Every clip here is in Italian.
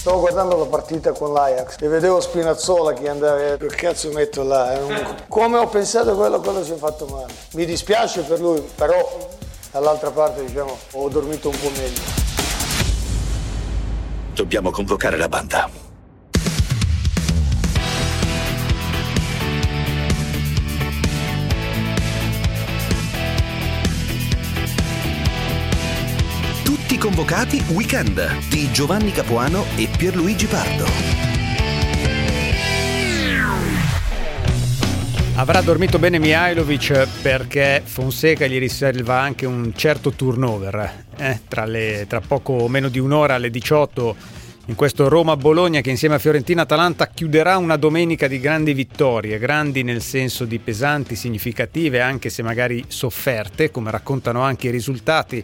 Stavo guardando la partita con l'Ajax e vedevo Spinazzola che andava, che cazzo metto là? Come ho pensato quello, quello si è fatto male. Mi dispiace per lui, però dall'altra parte diciamo ho dormito un po' meglio. Dobbiamo convocare la banda. Convocati weekend di Giovanni Capuano e Pierluigi Pardo. Avrà dormito bene Mihailovic perché Fonseca gli riserva anche un certo turnover. Eh, tra, le, tra poco meno di un'ora alle 18 in questo Roma-Bologna che insieme a Fiorentina-Atalanta chiuderà una domenica di grandi vittorie, grandi nel senso di pesanti, significative, anche se magari sofferte, come raccontano anche i risultati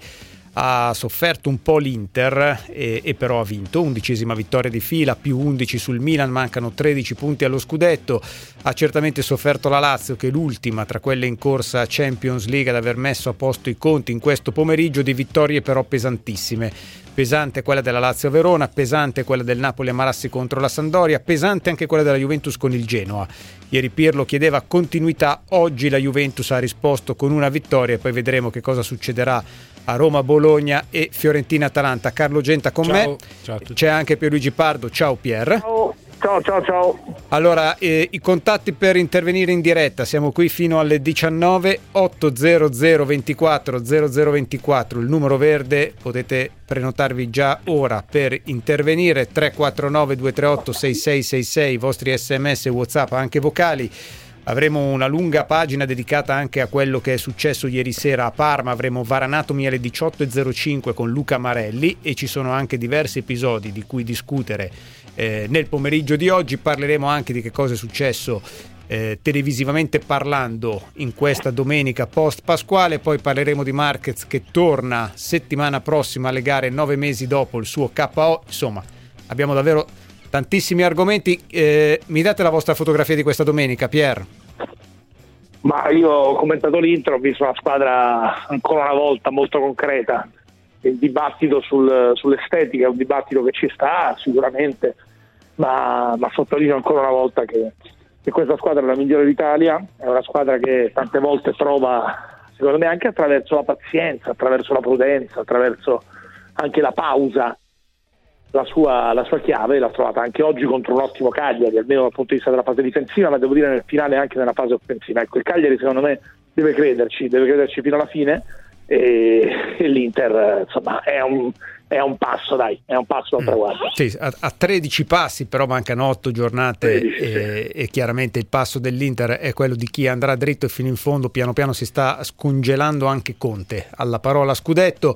ha sofferto un po' l'Inter e, e, però ha vinto, undicesima vittoria di fila, più 11 sul Milan, mancano 13 punti allo scudetto, ha certamente sofferto la Lazio che è l'ultima tra quelle in corsa Champions League ad aver messo a posto i conti in questo pomeriggio di vittorie però pesantissime. Pesante quella della Lazio Verona, pesante quella del Napoli a Marassi contro la Sandoria, pesante anche quella della Juventus con il Genoa. Ieri Pirlo chiedeva continuità, oggi la Juventus ha risposto con una vittoria e poi vedremo che cosa succederà a Roma, Bologna e Fiorentina Atalanta. Carlo Genta con ciao. me. Ciao C'è anche Pierluigi Pardo. Ciao Pier. Ciao. Ciao, ciao, ciao. Allora, eh, i contatti per intervenire in diretta, siamo qui fino alle 19 800 24 0024, il numero verde, potete prenotarvi già ora per intervenire, 349 238 6666, i vostri sms, whatsapp, anche vocali. Avremo una lunga pagina dedicata anche a quello che è successo ieri sera a Parma. Avremo Varanatomi alle 18.05 con Luca Marelli e ci sono anche diversi episodi di cui discutere eh, nel pomeriggio di oggi. Parleremo anche di che cosa è successo eh, televisivamente parlando in questa domenica post Pasquale. Poi parleremo di Marquez che torna settimana prossima alle gare nove mesi dopo il suo KO. Insomma, abbiamo davvero tantissimi argomenti. Eh, mi date la vostra fotografia di questa domenica, Pier? Ma io ho commentato l'intro, ho visto una squadra ancora una volta molto concreta. Il dibattito sul, sull'estetica è un dibattito che ci sta sicuramente, ma, ma sottolineo ancora una volta che, che questa squadra è la migliore d'Italia, è una squadra che tante volte trova, secondo me, anche attraverso la pazienza, attraverso la prudenza, attraverso anche la pausa, la sua, la sua, chiave l'ha trovata anche oggi contro un ottimo Cagliari, almeno dal punto di vista della fase difensiva, ma devo dire nel finale anche nella fase offensiva. Ecco, il Cagliari secondo me deve crederci, deve crederci fino alla fine e, e l'Inter insomma è un, è un passo, dai, è un passo al Mm. traguardo. Sì, a, a 13 passi, però mancano 8 giornate 13, e, e chiaramente il passo dell'Inter è quello di chi andrà dritto e fino in fondo. Piano piano si sta scongelando anche Conte alla parola scudetto.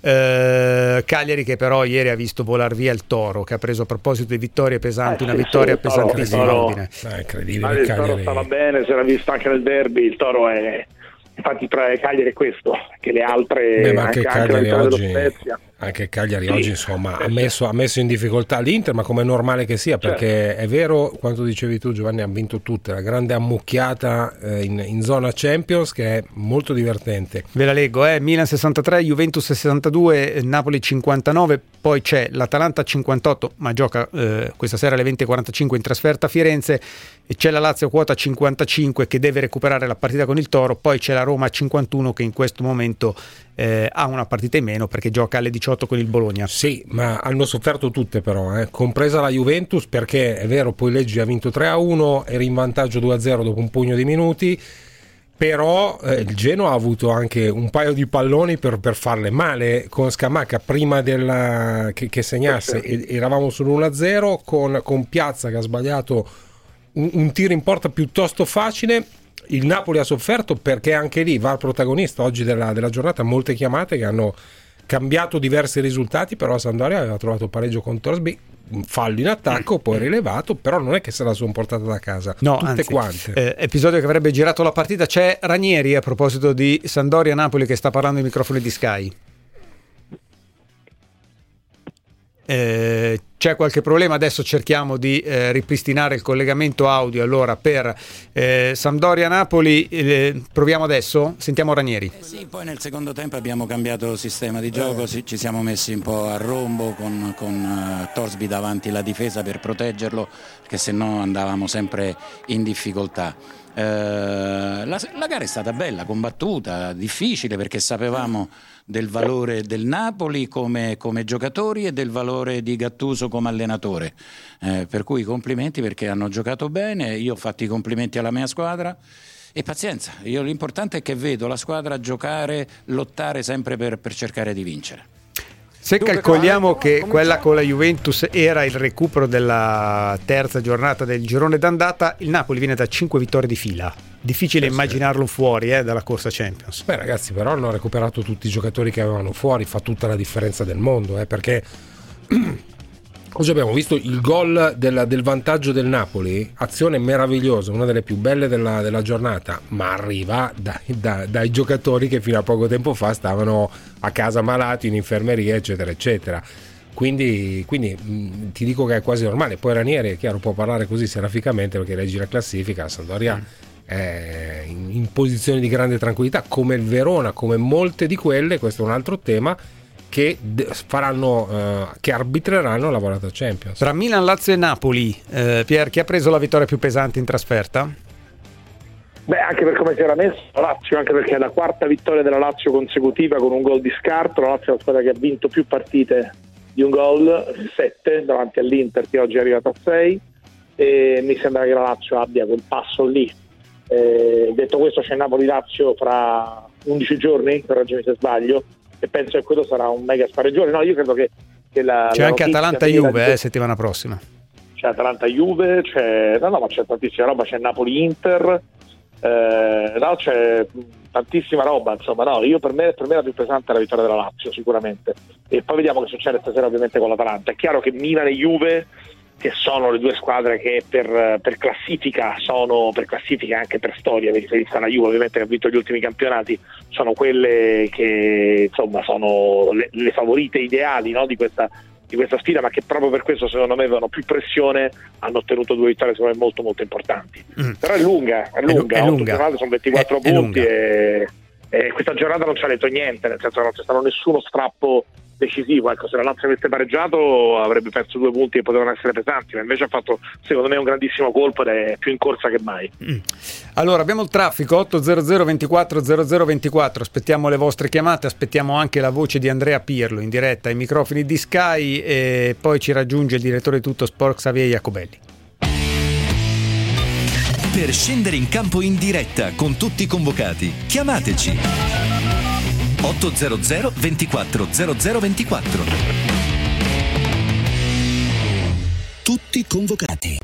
Eh, Cagliari che però ieri ha visto volar via il Toro che ha preso a proposito di vittorie pesanti Eh, una sì, vittoria sì, pesantissima il Toro. Ah, incredibile il il Toro Cagliari. stava bene, si era visto anche nel derby, il Toro è infatti tra Cagliari è questo, che le altre Beh, ma anche anche, anche la Cagliari vittoria dello oggi, Spezia. Anche Cagliari Sì. oggi insomma, ha, messo, ha messo in difficoltà l'Inter, ma come è normale che sia, perché Certo. è vero quanto dicevi tu Giovanni, ha vinto tutte, la grande ammucchiata eh, in, in zona Champions che è molto divertente. Ve la leggo, eh? Milan 63, Juventus 62, eh, Napoli 59, poi c'è l'Atalanta 58, ma gioca eh, questa sera alle 20.45 in trasferta a Firenze, e c'è la Lazio quota 55 che deve recuperare la partita con il Toro, poi c'è la Roma 51 che in questo momento eh, ha una partita in meno perché gioca alle 18 con il Bologna. Sì, ma hanno sofferto tutte però, eh, compresa la Juventus perché è vero, poi Leggi ha vinto 3-1, era in vantaggio 2-0 dopo un pugno di minuti, però eh, il Genoa ha avuto anche un paio di palloni per, per farle male con Scamacca prima della, che, che segnasse, e- eravamo sull'1-0 con, con Piazza che ha sbagliato un, un tiro in porta piuttosto facile. Il Napoli ha sofferto perché anche lì va il protagonista oggi della, della giornata, molte chiamate che hanno cambiato diversi risultati, però Sandoria aveva trovato pareggio con Torsby, un fallo in attacco, poi rilevato, però non è che se la sono portata da casa, No, tutte anzi, quante. eh, episodio che avrebbe girato la partita. C'è Ranieri a proposito di Sandoria-Napoli che sta parlando ai microfoni di Sky. Eh, c'è qualche problema, adesso cerchiamo di eh, ripristinare il collegamento audio allora per eh, Sampdoria-Napoli, eh, proviamo adesso, sentiamo Ranieri. Eh sì, poi nel secondo tempo abbiamo cambiato sistema di gioco, ci siamo messi un po' a rombo con, con Torsby davanti la difesa per proteggerlo, perché se no andavamo sempre in difficoltà. Eh, la, la, gara è stata bella, combattuta, difficile perché sapevamo del valore del Napoli come, come giocatori e del valore di Gattuso come allenatore. Eh, per cui complimenti perché hanno giocato bene, io ho fatto i complimenti alla mia squadra. E pazienza, io, l'importante è che vedo la squadra giocare, lottare sempre per, per cercare di vincere. Se calcoliamo che quella con la Juventus era il recupero della terza giornata del girone d'andata, il Napoli viene da 5 vittorie di fila. Difficile eh immaginarlo fuori eh, dalla corsa Champions. Beh ragazzi, però hanno recuperato tutti i giocatori che avevano fuori, fa tutta la differenza del mondo, eh, perché Oggi abbiamo visto il gol del, del, vantaggio del Napoli, azione meravigliosa, una delle più belle della, della giornata, ma arriva dai, da, dai, giocatori che fino a poco tempo fa stavano a casa malati, in infermeria, eccetera, eccetera. Quindi, quindi mh, ti dico che è quasi normale. Poi Ranieri, è chiaro, può parlare così seraficamente perché leggi la classifica, la Sandoria mm. è in, in posizione di grande tranquillità, come il Verona, come molte di quelle, questo è un altro tema che faranno uh, che arbitreranno la volata Champions. Tra Milan, Lazio e Napoli, eh, Pier, chi ha preso la vittoria più pesante in trasferta? Beh, anche per come si era messo la Lazio, anche perché è la quarta vittoria della Lazio consecutiva con un gol di scarto. La Lazio è la squadra che ha vinto più partite di un gol, 7 davanti all'Inter che oggi è arrivato a 6 e mi sembra che la Lazio abbia quel passo lì. Eh, detto questo c'è Napoli-Lazio fra 11 giorni, per ragione se sbaglio, e penso che quello sarà un mega spareggione. No, io credo che, che la, c'è la anche Atalanta-Juve eh, settimana prossima. C'è Atalanta-Juve, c'è, no, no, ma c'è tantissima roba, c'è Napoli-Inter, eh, no, c'è tantissima roba, insomma, no, io per me, per me la più pesante è la vittoria della Lazio, sicuramente. E poi vediamo che succede stasera ovviamente con l'Atalanta. È chiaro che Milan e Juve che sono le due squadre che per, per classifica sono per classifica anche per storia, mi riferisco alla Juve ovviamente che ha vinto gli ultimi campionati, sono quelle che insomma sono le, le favorite ideali no, di, questa, di, questa, sfida, ma che proprio per questo secondo me avevano più pressione, hanno ottenuto due vittorie secondo me molto molto importanti. Mm. Però è lunga, è lunga, è, è lunga. sono 24 è, punti e, e, questa giornata non ci ha detto niente, nel senso che non c'è stato nessuno strappo decisivo. Ecco, se la Lazio avesse pareggiato avrebbe perso due punti che potevano essere pesanti, ma invece ha fatto secondo me un grandissimo colpo ed è più in corsa che mai. Mm. Allora abbiamo il traffico 800 24 0024, aspettiamo le vostre chiamate, aspettiamo anche la voce di Andrea Pirlo in diretta ai microfoni di Sky e poi ci raggiunge il direttore di tutto Sport Xavier Jacobelli. Per scendere in campo in diretta con tutti i convocati, chiamateci 800 24 0024. Tutti convocati.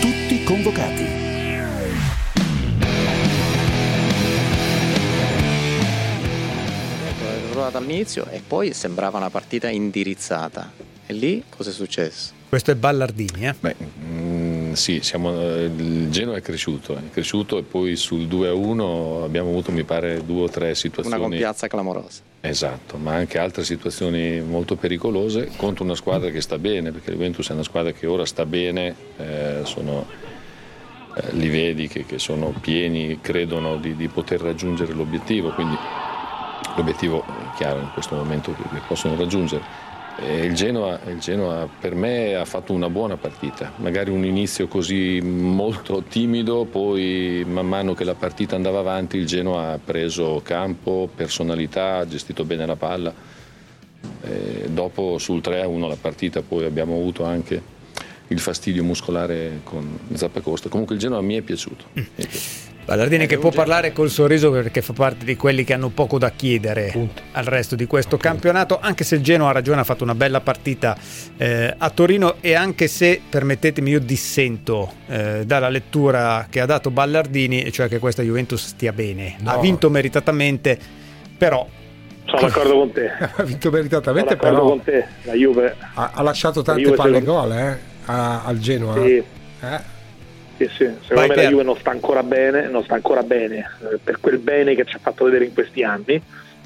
Tutti convocati. All'inizio e poi sembrava una partita indirizzata. E lì cosa è successo? Questo è Ballardini, eh? Beh, mm, sì, siamo, il Genoa è cresciuto, è cresciuto e poi sul 2-1 abbiamo avuto, mi pare, due o tre situazioni. Una compiazza clamorosa. Esatto, ma anche altre situazioni molto pericolose contro una squadra che sta bene, perché il Juventus è una squadra che ora sta bene, eh, sono, eh, li vedi che, che, sono pieni, credono di, di poter raggiungere l'obiettivo, quindi l'obiettivo chiaro in questo momento che, possono raggiungere il Genoa, il Genoa, per me ha fatto una buona partita, magari un inizio così molto timido, poi man mano che la partita andava avanti il Genoa ha preso campo, personalità, ha gestito bene la palla. E dopo sul 3-1 la partita poi abbiamo avuto anche il fastidio muscolare con Zappacosta. Comunque il Genoa mi è piaciuto. Mi è piaciuto. Ballardini che può parlare col sorriso perché fa parte di quelli che hanno poco da chiedere Punto. al resto di questo Punto. campionato, anche se il Genoa ha ragione, ha fatto una bella partita eh, a Torino e anche se, permettetemi, io dissento eh, dalla lettura che ha dato Ballardini, cioè che questa Juventus stia bene. No. Ha vinto meritatamente, però sono d'accordo con te. ha vinto meritatamente, però con te. La Juve ha, ha lasciato tante palle gol eh, al Genoa. Sì. Eh? Sì, sì. Secondo Vai me la Juve non sta ancora bene, non sta ancora bene, eh, per quel bene che ci ha fatto vedere in questi anni,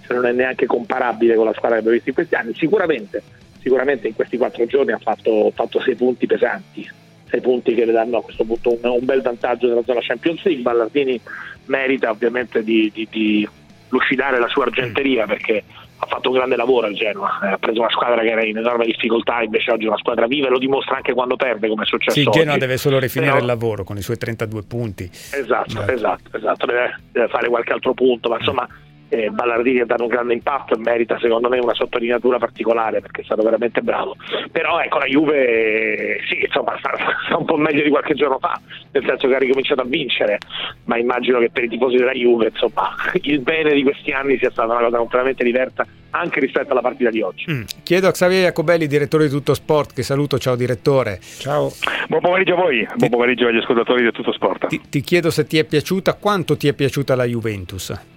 cioè non è neanche comparabile con la squadra che abbiamo visto in questi anni. Sicuramente, sicuramente in questi quattro giorni ha fatto, fatto sei punti pesanti, sei punti che le danno a questo punto un, un bel vantaggio nella zona Champions League. Ballardini merita ovviamente di, di, di lucidare la sua argenteria perché ha fatto un grande lavoro al Genoa, eh, ha preso una squadra che era in enorme difficoltà, invece oggi è una squadra viva e lo dimostra anche quando perde, come è successo. Sì, il Genoa deve solo rifinire Però... il lavoro con i suoi 32 punti. Esatto, Beh. esatto, esatto, deve, deve, fare qualche altro punto, ma insomma eh, Ballardini ha dato un grande impatto e merita secondo me una sottolineatura particolare perché è stato veramente bravo. Però ecco la Juve sì, insomma sta, sta, un po' meglio di qualche giorno fa, nel senso che ha ricominciato a vincere, ma immagino che per i tifosi della Juve insomma il bene di questi anni sia stata una cosa completamente diversa anche rispetto alla partita di oggi. Mm. Chiedo a Xavier Jacobelli, direttore di Tutto Sport, che saluto, ciao direttore. Ciao. Buon pomeriggio a voi, ti... buon pomeriggio agli ascoltatori di Tutto Sport. Ti, ti chiedo se ti è piaciuta, quanto ti è piaciuta la Juventus?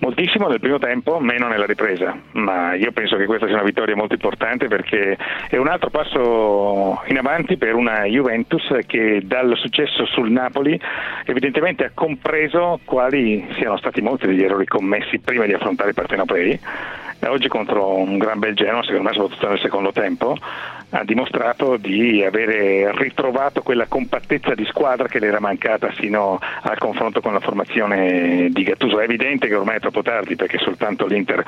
Moltissimo nel primo tempo, meno nella ripresa, ma io penso che questa sia una vittoria molto importante perché è un altro passo in avanti per una Juventus che dal successo sul Napoli evidentemente ha compreso quali siano stati molti degli errori commessi prima di affrontare i partenopei oggi contro un gran bel Genoa, secondo me soprattutto nel secondo tempo, ha dimostrato di avere ritrovato quella compattezza di squadra che le era mancata fino al confronto con la formazione di Gattuso. È evidente che ormai è troppo tardi perché soltanto l'Inter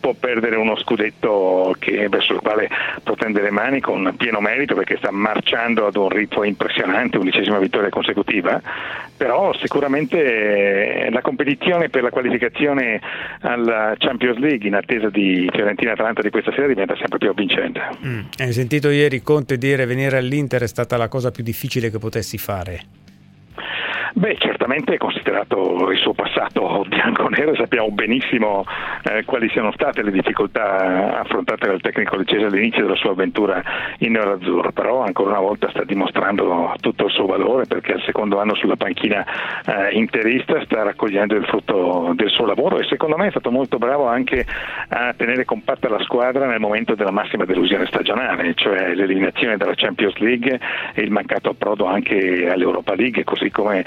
può perdere uno scudetto che, verso il quale può tendere le mani con pieno merito perché sta marciando ad un ritmo impressionante, undicesima vittoria consecutiva, però sicuramente la competizione per la qualificazione alla Champions League in attesa di Fiorentina-Atalanta di questa sera diventa sempre più avvincente. Mm. Sentito ieri Conte dire venire all'Inter è stata la cosa più difficile che potessi fare? Beh, certamente considerato il suo passato bianco-nero sappiamo benissimo eh, quali siano state le difficoltà affrontate dal tecnico leccese all'inizio della sua avventura in nero-azzurro, però ancora una volta sta dimostrando tutto il suo valore perché al secondo anno sulla panchina eh, interista sta raccogliendo il frutto del suo lavoro e secondo me è stato molto bravo anche a tenere compatta la squadra nel momento della massima delusione stagionale, cioè l'eliminazione dalla Champions League e il mancato approdo anche all'Europa League, così come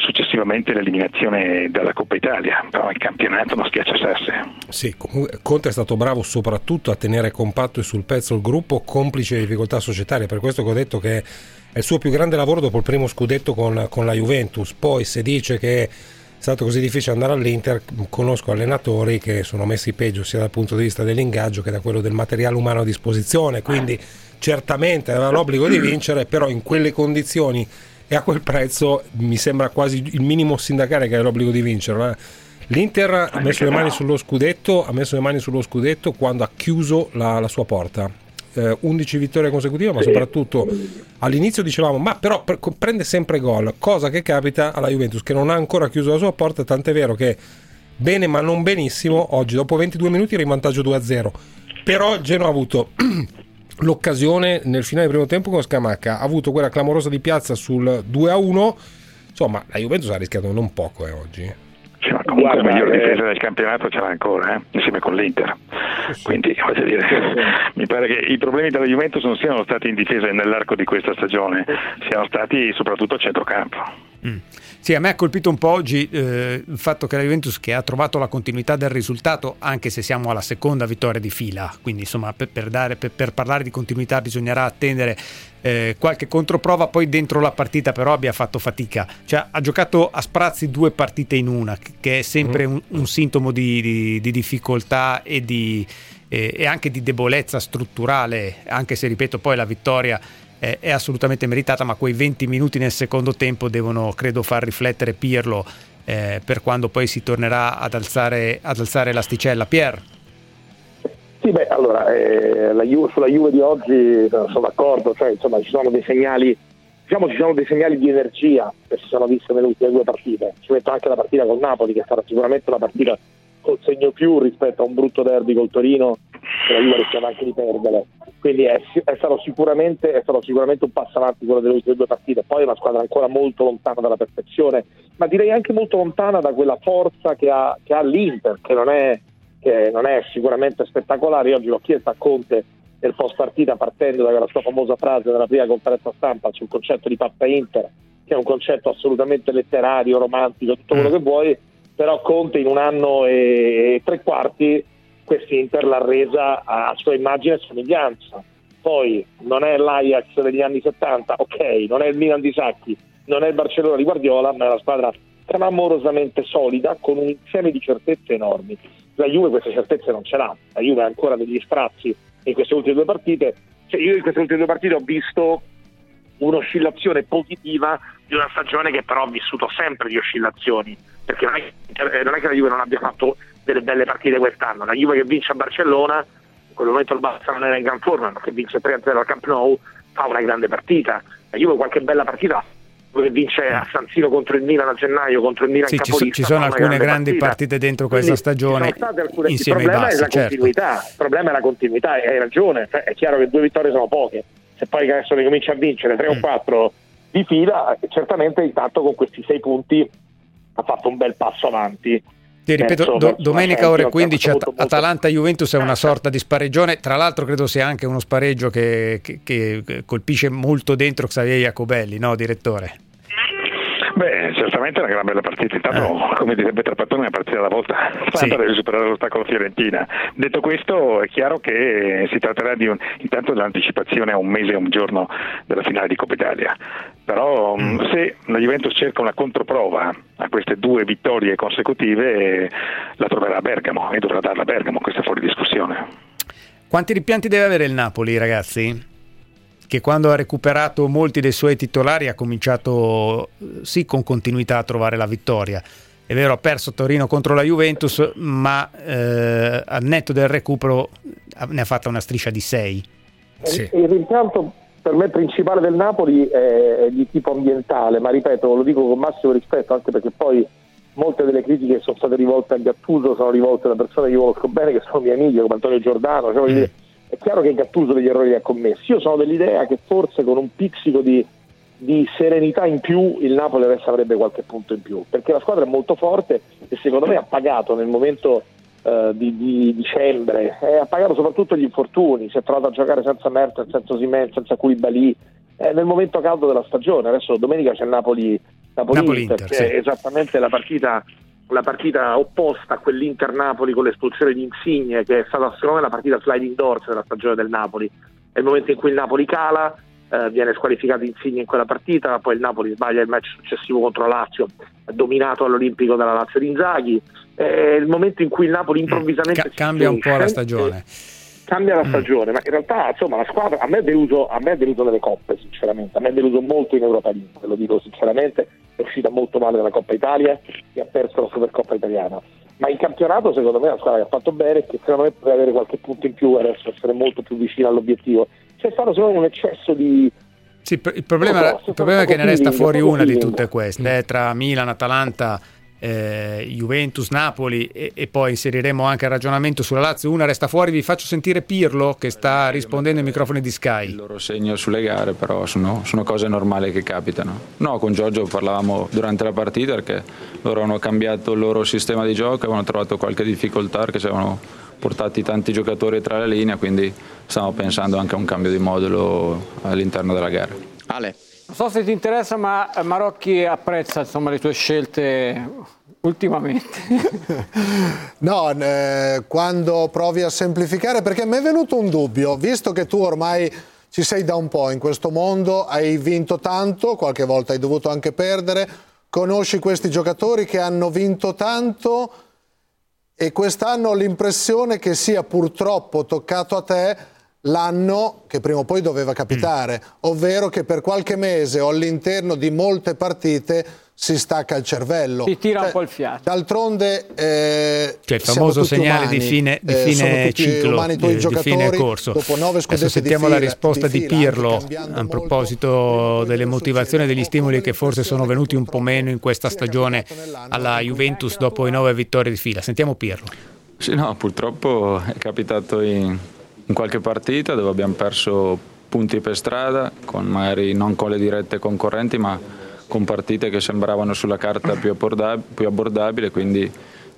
successivamente l'eliminazione dalla Coppa Italia, però il campionato non schiaccia sesse. Sì, comunque Conte è stato bravo soprattutto a tenere compatto e sul pezzo il gruppo, complice difficoltà societarie, per questo che ho detto che è il suo più grande lavoro dopo il primo scudetto con, con la Juventus, poi se dice che è stato così difficile andare all'Inter, conosco allenatori che sono messi peggio sia dal punto di vista dell'ingaggio che da quello del materiale umano a disposizione, quindi certamente aveva l'obbligo di vincere, però in quelle condizioni e a quel prezzo mi sembra quasi il minimo sindacale che ha l'obbligo di vincere. L'Inter ha messo, le mani sullo scudetto, ha messo le mani sullo scudetto quando ha chiuso la, la sua porta. Eh, 11 vittorie consecutive, ma soprattutto all'inizio dicevamo: ma però pre- prende sempre gol, cosa che capita alla Juventus che non ha ancora chiuso la sua porta. Tant'è vero che bene, ma non benissimo. Oggi, dopo 22 minuti, era in vantaggio 2-0. Però Genoa ha avuto l'occasione nel finale del primo tempo con Scamacca ha avuto quella clamorosa di piazza sul 2 a 1 insomma la Juventus ha rischiato non poco eh, oggi sì, ma comunque Guarda, la miglior difesa del campionato ce l'ha ancora, eh? insieme con l'Inter. Quindi voglio dire, mi pare che i problemi della Juventus non siano stati in difesa nell'arco di questa stagione, siano stati soprattutto a centrocampo. Mm. Sì, a me ha colpito un po' oggi eh, il fatto che la Juventus che ha trovato la continuità del risultato, anche se siamo alla seconda vittoria di fila, quindi insomma per, per, dare, per, per parlare di continuità bisognerà attendere eh, qualche controprova, poi dentro la partita però abbia fatto fatica. Cioè, ha giocato a sprazzi due partite in una, che è sempre un, un sintomo di, di, di difficoltà e, di, eh, e anche di debolezza strutturale, anche se ripeto poi la vittoria è, è assolutamente meritata, ma quei 20 minuti nel secondo tempo devono, credo, far riflettere Pirlo eh, per quando poi si tornerà ad alzare, ad alzare l'asticella. Pier? Sì, beh, allora, eh, Juve, sulla Juve di oggi sono d'accordo, cioè, insomma, ci sono dei segnali, diciamo, ci sono dei segnali di energia che si sono viste nelle ultime due partite. Ci metto anche la partita con Napoli, che sarà sicuramente una partita col segno più rispetto a un brutto derby col Torino la Juve rischiava anche di perdere. Quindi è, è, stato è, stato sicuramente, un passo avanti quello delle ultime due partite. Poi è una squadra ancora molto lontana dalla perfezione, ma direi anche molto lontana da quella forza che ha, che ha l'Inter, che non, è, che non è sicuramente spettacolare. Io oggi l'ho chiesto a Conte nel post partita partendo da quella sua famosa frase della prima conferenza stampa sul concetto di pappa Inter, che è un concetto assolutamente letterario, romantico, tutto quello mm. che vuoi, però Conte in un anno e tre quarti quest'Inter l'ha resa a sua immagine e somiglianza. Poi non è l'Ajax degli anni 70, ok, non è il Milan di Sacchi, non è il Barcellona di Guardiola, ma è una squadra clamorosamente solida con un insieme di certezze enormi. La Juve queste certezze non ce l'ha, la Juve ha ancora degli strazzi in queste ultime due partite. Cioè, io in queste ultime due partite ho visto un'oscillazione positiva di una stagione che però ha vissuto sempre di oscillazioni, perché non è, eh, non è che la Juve non abbia fatto delle belle partite quest'anno, la Juve che vince a Barcellona, in quel momento il Barça non era in gran forma, ma che vince 3-0 al Camp Nou, fa una grande partita, la Juve qualche bella partita che vince a San Siro contro il Milan a gennaio, contro il Milan sì, ci, ci, sono alcune grandi partita. partite dentro questa Quindi stagione alcune, insieme il problema bassi, è la certo. continuità il problema è la continuità hai ragione cioè, è chiaro che due vittorie sono poche se poi adesso ne comincia a vincere tre mm. o quattro di fila certamente intanto con questi sei punti ha fatto un bel passo avanti ti ripeto, do, domenica ore 15 At- Atalanta-Juventus è una sorta di spareggione, tra l'altro credo sia anche uno spareggio che, che, che colpisce molto dentro Xavier Jacobelli, no direttore? Beh, certamente è una gran bella partita. Intanto, eh. come direbbe Trapattoni, una partita alla volta. Sì. deve superare l'ostacolo Fiorentina. Detto questo, è chiaro che si tratterà di un, intanto dell'anticipazione a un mese e un giorno della finale di Coppa Italia. Però mm. se la Juventus cerca una controprova a queste due vittorie consecutive, la troverà a Bergamo e dovrà darla a Bergamo, questa è fuori discussione. Quanti rimpianti deve avere il Napoli, ragazzi? Che quando ha recuperato molti dei suoi titolari ha cominciato sì con continuità a trovare la vittoria. È vero, ha perso Torino contro la Juventus, ma eh, al netto del recupero ne ha fatta una striscia di 6. Sì. Il rimpianto per me principale del Napoli è di tipo ambientale, ma ripeto, lo dico con massimo rispetto anche perché poi molte delle critiche che sono state rivolte a Gattuso sono rivolte da persone che io conosco bene, che sono miei amici, come Antonio Giordano. Cioè, mm è chiaro che Gattuso degli errori li ha commessi. Io sono dell'idea che forse con un pizzico di, di serenità in più il Napoli adesso avrebbe qualche punto in più, perché la squadra è molto forte e secondo me ha pagato nel momento uh, di, di, dicembre, eh, ha pagato soprattutto gli infortuni, si è trovato a giocare senza Mertens, senza Simen, senza Koulibaly, eh, nel momento caldo della stagione. Adesso domenica c'è Napoli, Napoli, Napoli Inter, Inter che sì. è esattamente la partita la partita opposta a quell'Inter-Napoli con l'espulsione di Insigne, che è stata secondo me la partita sliding doors della stagione del Napoli. È il momento in cui il Napoli cala, eh, viene squalificato Insigne in quella partita, poi il Napoli sbaglia il match successivo contro la Lazio, dominato all'Olimpico dalla Lazio di Inzaghi. È il momento in cui il Napoli mm, improvvisamente Ca- cambia un po' la stagione. Cambia la mm. stagione, ma in realtà insomma la squadra a me è deluso, a me è deluso nelle coppe, sinceramente, a me è deluso molto in Europa League, ve lo dico sinceramente è uscita molto male nella Coppa Italia e ha perso la Supercoppa italiana. Ma in campionato secondo me è una squadra che ha fatto bene e che secondo me potrebbe avere qualche punto in più adesso, essere molto più vicina all'obiettivo. C'è stato secondo me un eccesso di, sì, il problema, il problema è che ne resta fuori una di tutte queste, eh, tra Milan, Atalanta eh, Juventus, Napoli e, e, poi inseriremo anche il ragionamento sulla Lazio. Una resta fuori, vi faccio sentire Pirlo che sta rispondendo ai microfoni di Sky. Il loro segno sulle gare, però sono, sono cose normali che capitano. No, con Giorgio parlavamo durante la partita perché loro hanno cambiato il loro sistema di gioco, avevano trovato qualche difficoltà perché si avevano portati tanti giocatori tra le linee, quindi stiamo pensando anche a un cambio di modulo all'interno della gara. Ale. Non so se ti interessa, ma Marocchi apprezza insomma, le tue scelte ultimamente. no, eh, quando provi a semplificare, perché mi è venuto un dubbio, visto che tu ormai ci sei da un po' in questo mondo, hai vinto tanto, qualche volta hai dovuto anche perdere, conosci questi giocatori che hanno vinto tanto e quest'anno ho l'impressione che sia purtroppo toccato a te l'anno che prima o poi doveva capitare, mm. ovvero che per qualche mese o all'interno di molte partite si stacca il cervello. Si tira cioè, un po' il fiato. D'altronde eh, cioè il famoso segnale umani, di fine, di eh, fine eh, ciclo, di, di fine corso. Dopo nove Adesso sentiamo fila, la risposta di, fila, Pirlo a proposito delle motivazioni e degli stimoli che forse sono venuti un po' meno in questa stagione alla Juventus dopo i nove vittorie di fila. Sentiamo Pirlo. Sì, no, purtroppo è capitato in, in qualche partita dove abbiamo perso punti per strada, con magari non con le dirette concorrenti, ma con partite che sembravano sulla carta più, abbordabili, quindi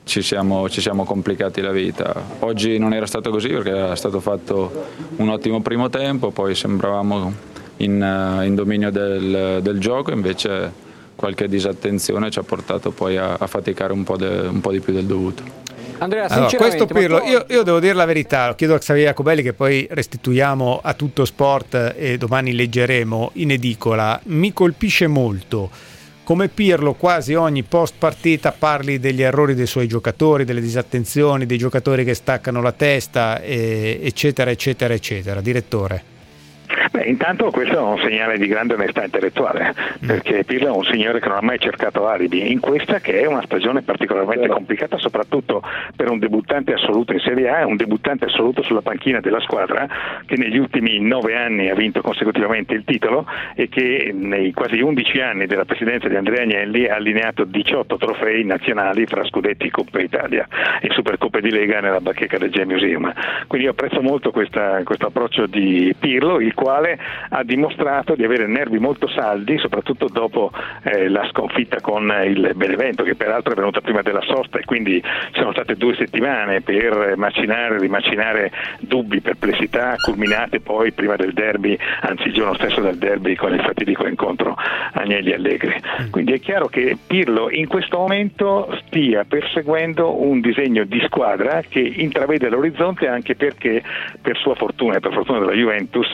ci siamo, ci siamo, complicati la vita. Oggi non era stato così perché era stato fatto un ottimo primo tempo, poi sembravamo in, in dominio del, del, gioco, invece qualche disattenzione ci ha portato poi a, a faticare un po, de, un po' di più del dovuto. Andrea, allora, questo Pirlo, io, io, devo dire la verità, chiedo a Xavier Jacobelli che poi restituiamo a tutto sport e domani leggeremo in edicola, mi colpisce molto come Pirlo quasi ogni post partita parli degli errori dei suoi giocatori, delle disattenzioni, dei giocatori che staccano la testa, eccetera, eccetera, eccetera. Direttore. Beh, intanto questo è un segnale di grande onestà intellettuale, mm. perché Pirlo è un signore che non ha mai cercato alibi in questa che è una stagione particolarmente complicata, soprattutto per un debuttante assoluto in Serie A, un debuttante assoluto sulla panchina della squadra che negli ultimi nove anni ha vinto consecutivamente il titolo e che nei quasi undici anni della presidenza di Andrea Agnelli ha allineato 18 trofei nazionali fra scudetti Coppa Italia e Supercoppe di Lega nella bacheca del G Museum. Quindi io apprezzo molto questo approccio di Pirlo, il quale ha dimostrato di avere nervi molto saldi, soprattutto dopo eh, la sconfitta con il Benevento, che peraltro è venuta prima della sosta e quindi sono state due settimane per macinare, rimacinare dubbi, perplessità, culminate poi prima del derby, anzi il giorno stesso del derby con il fatidico incontro Agnelli Allegri. Mm. Quindi è chiaro che Pirlo in questo momento stia perseguendo un disegno di squadra che intravede l'orizzonte anche perché per sua fortuna e per fortuna della Juventus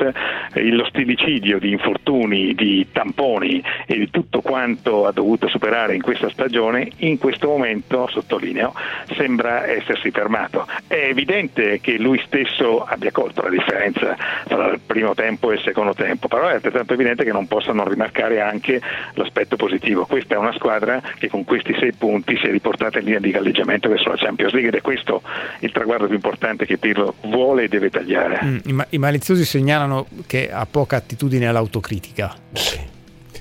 lo stilicidio di infortuni, di tamponi e di tutto quanto ha dovuto superare in questa stagione, in questo momento, sottolineo, sembra essersi fermato. È evidente che lui stesso abbia colto la differenza tra il primo tempo e il secondo tempo, però è altrettanto evidente che non possano rimarcare anche l'aspetto positivo. Questa è una squadra che con questi sei punti si è riportata in linea di galleggiamento verso la Champions League ed è questo il traguardo più importante che Pirlo vuole e deve tagliare. Mm, I maliziosi segnalano che ha poca attitudine all'autocritica. Sì,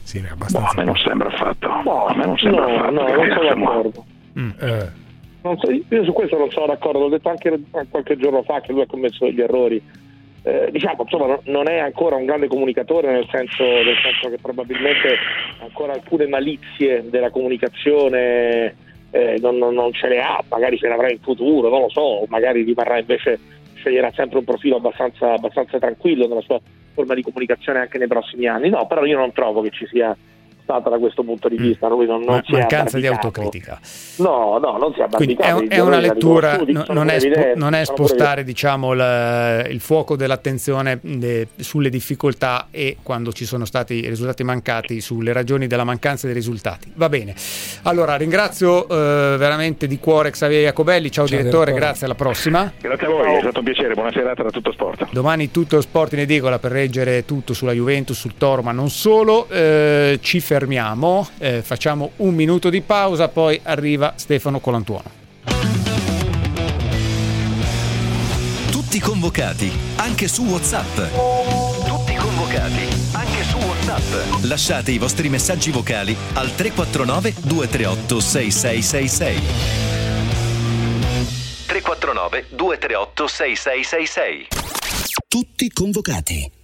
sì è abbastanza. No, a me non sembra affatto. No, a me non sembra no, affatto. No, non sono d'accordo. Mm. Eh. Non so, io su questo non sono d'accordo, l'ho detto anche qualche giorno fa che lui ha commesso degli errori. Eh, diciamo, insomma, non è ancora un grande comunicatore nel senso, nel senso che probabilmente ancora alcune malizie della comunicazione eh, non, non, non, ce le ha, magari ce le avrà in futuro, non lo so, magari rimarrà invece sceglierà sempre un profilo abbastanza, abbastanza tranquillo nella sua forma di comunicazione anche nei prossimi anni. No, però io non trovo che ci sia stata da questo punto di mm. vista. Lui non, non Ma, mancanza di autocritica. No, no, non si è Quindi è, è una lettura, no, non, è spo, non, è spostare diciamo, il, il, fuoco dell'attenzione de, sulle difficoltà e quando ci sono stati i risultati mancati sulle ragioni della mancanza dei risultati. Va bene. Allora ringrazio eh, veramente di cuore Xavier Jacobelli. Ciao, Ciao direttore, direttore, grazie, alla prossima. Grazie a voi, è stato un piacere, buona serata da tutto sport. Domani tutto sport in edicola per reggere tutto sulla Juventus, sul Toro, ma non solo. Eh, ci fermiamo, eh, facciamo un minuto di pausa, poi arriva Stefano Colantuono. Tutti convocati, anche su WhatsApp. Tutti convocati, anche su WhatsApp. Lasciate i vostri messaggi vocali al 349 238 6666. 349 238 6666. Tutti convocati.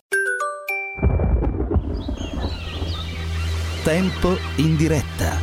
Tempo in diretta.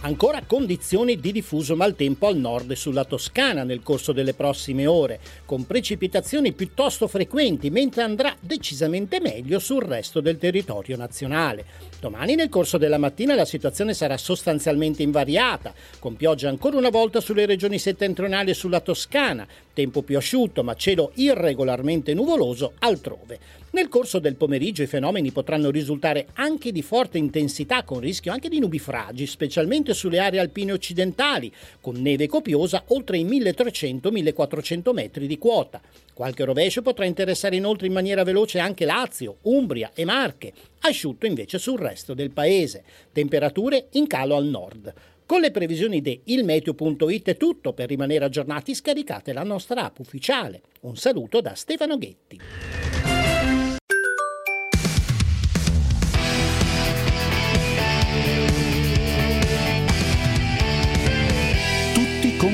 Ancora condizioni di diffuso maltempo al nord e sulla Toscana nel corso delle prossime ore, con precipitazioni piuttosto frequenti, mentre andrà decisamente meglio sul resto del territorio nazionale. Domani nel corso della mattina la situazione sarà sostanzialmente invariata, con pioggia ancora una volta sulle regioni settentrionali e sulla Toscana, tempo più asciutto ma cielo irregolarmente nuvoloso altrove. Nel corso del pomeriggio i fenomeni potranno risultare anche di forte intensità, con rischio anche di nubifragi, specialmente sulle aree alpine occidentali, con neve copiosa oltre i 1300-1400 metri di quota. Qualche rovescio potrà interessare inoltre in maniera veloce anche Lazio, Umbria e Marche, asciutto invece sul resto del paese. Temperature in calo al nord. Con le previsioni di ilmeteo.it è tutto, per rimanere aggiornati scaricate la nostra app ufficiale. Un saluto da Stefano Ghetti.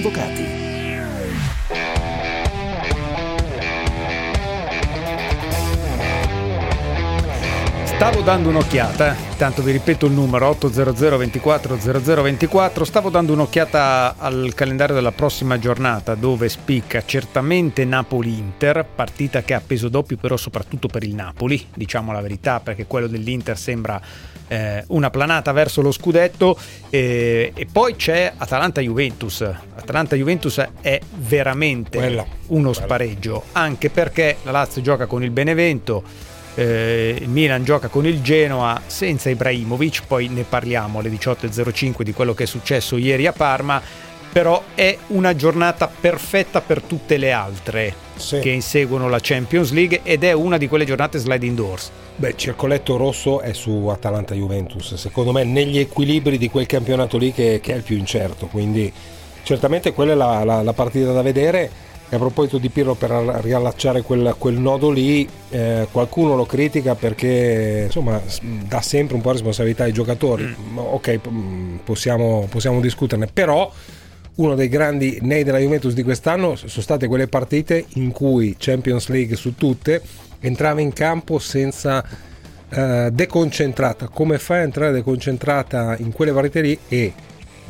Convocati. Stavo dando un'occhiata, eh. tanto vi ripeto il numero 800 24 0024, stavo dando un'occhiata al calendario della prossima giornata dove spicca certamente Napoli-Inter, partita che ha peso doppio però soprattutto per il Napoli, diciamo la verità perché quello dell'Inter sembra eh, una planata verso lo scudetto eh, e poi c'è Atalanta-Juventus. Atalanta-Juventus è veramente Quella. uno spareggio, anche perché la Lazio gioca con il Benevento eh, il Milan gioca con il Genoa senza Ibrahimovic, poi ne parliamo alle 18.05 di quello che è successo ieri a Parma, però è una giornata perfetta per tutte le altre Sì. che inseguono la Champions League ed è una di quelle giornate sliding doors. Beh, circoletto rosso è su Atalanta-Juventus, secondo me negli equilibri di quel campionato lì che, che è il più incerto, quindi certamente quella è la, la- la partita da vedere. E a proposito di Pirlo, per riallacciare quel, quel nodo lì, eh, qualcuno lo critica perché insomma dà sempre un po' responsabilità ai giocatori. Ma Ok, mm, possiamo, possiamo discuterne, però uno dei grandi nei della Juventus di quest'anno sono state quelle partite in cui Champions League su tutte entrava in campo senza eh, deconcentrata. Come fai a entrare deconcentrata in quelle partite lì e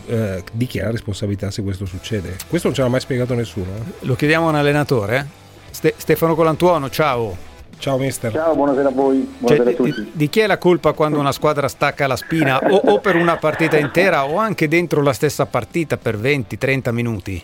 eh, di chi ha la responsabilità se questo succede? Questo non ce l'ha mai spiegato nessuno. eh. Lo chiediamo a un allenatore? Ste- Stefano Colantuono, ciao. Ciao mister. Ciao, buonasera a voi, Cioè, buonasera a di, tutti. di- di chi è la colpa quando una squadra stacca la spina o, o per una partita intera o anche dentro la stessa partita per 20-30 minuti?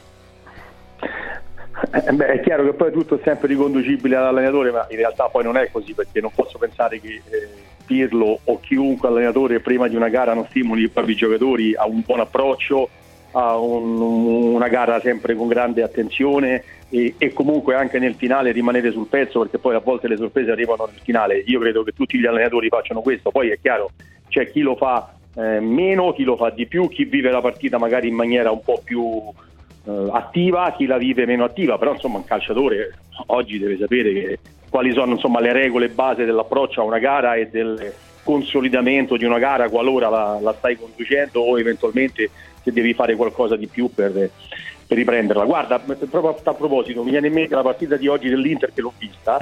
Eh, beh, è chiaro che poi tutto è sempre riconducibile all'allenatore, ma in realtà poi non è così perché non posso pensare che eh, Pirlo o chiunque allenatore prima di una gara non stimoli i propri giocatori a un buon approccio, a un- una gara sempre con grande attenzione e, e comunque anche nel finale rimanere sul pezzo perché poi a volte le sorprese arrivano nel finale. Io credo che tutti gli allenatori facciano questo, poi è chiaro c'è chi lo fa eh, meno, chi lo fa di più, chi vive la partita magari in maniera un po' più eh, attiva, chi la vive meno attiva, però insomma un calciatore oggi deve sapere che- quali sono insomma, le regole base dell'approccio a una gara e del consolidamento di una gara qualora la, la stai conducendo o eventualmente se devi fare qualcosa di più per, per riprenderla. Guarda, proprio a proposito, mi viene in mente la partita di oggi dell'Inter che l'ho vista.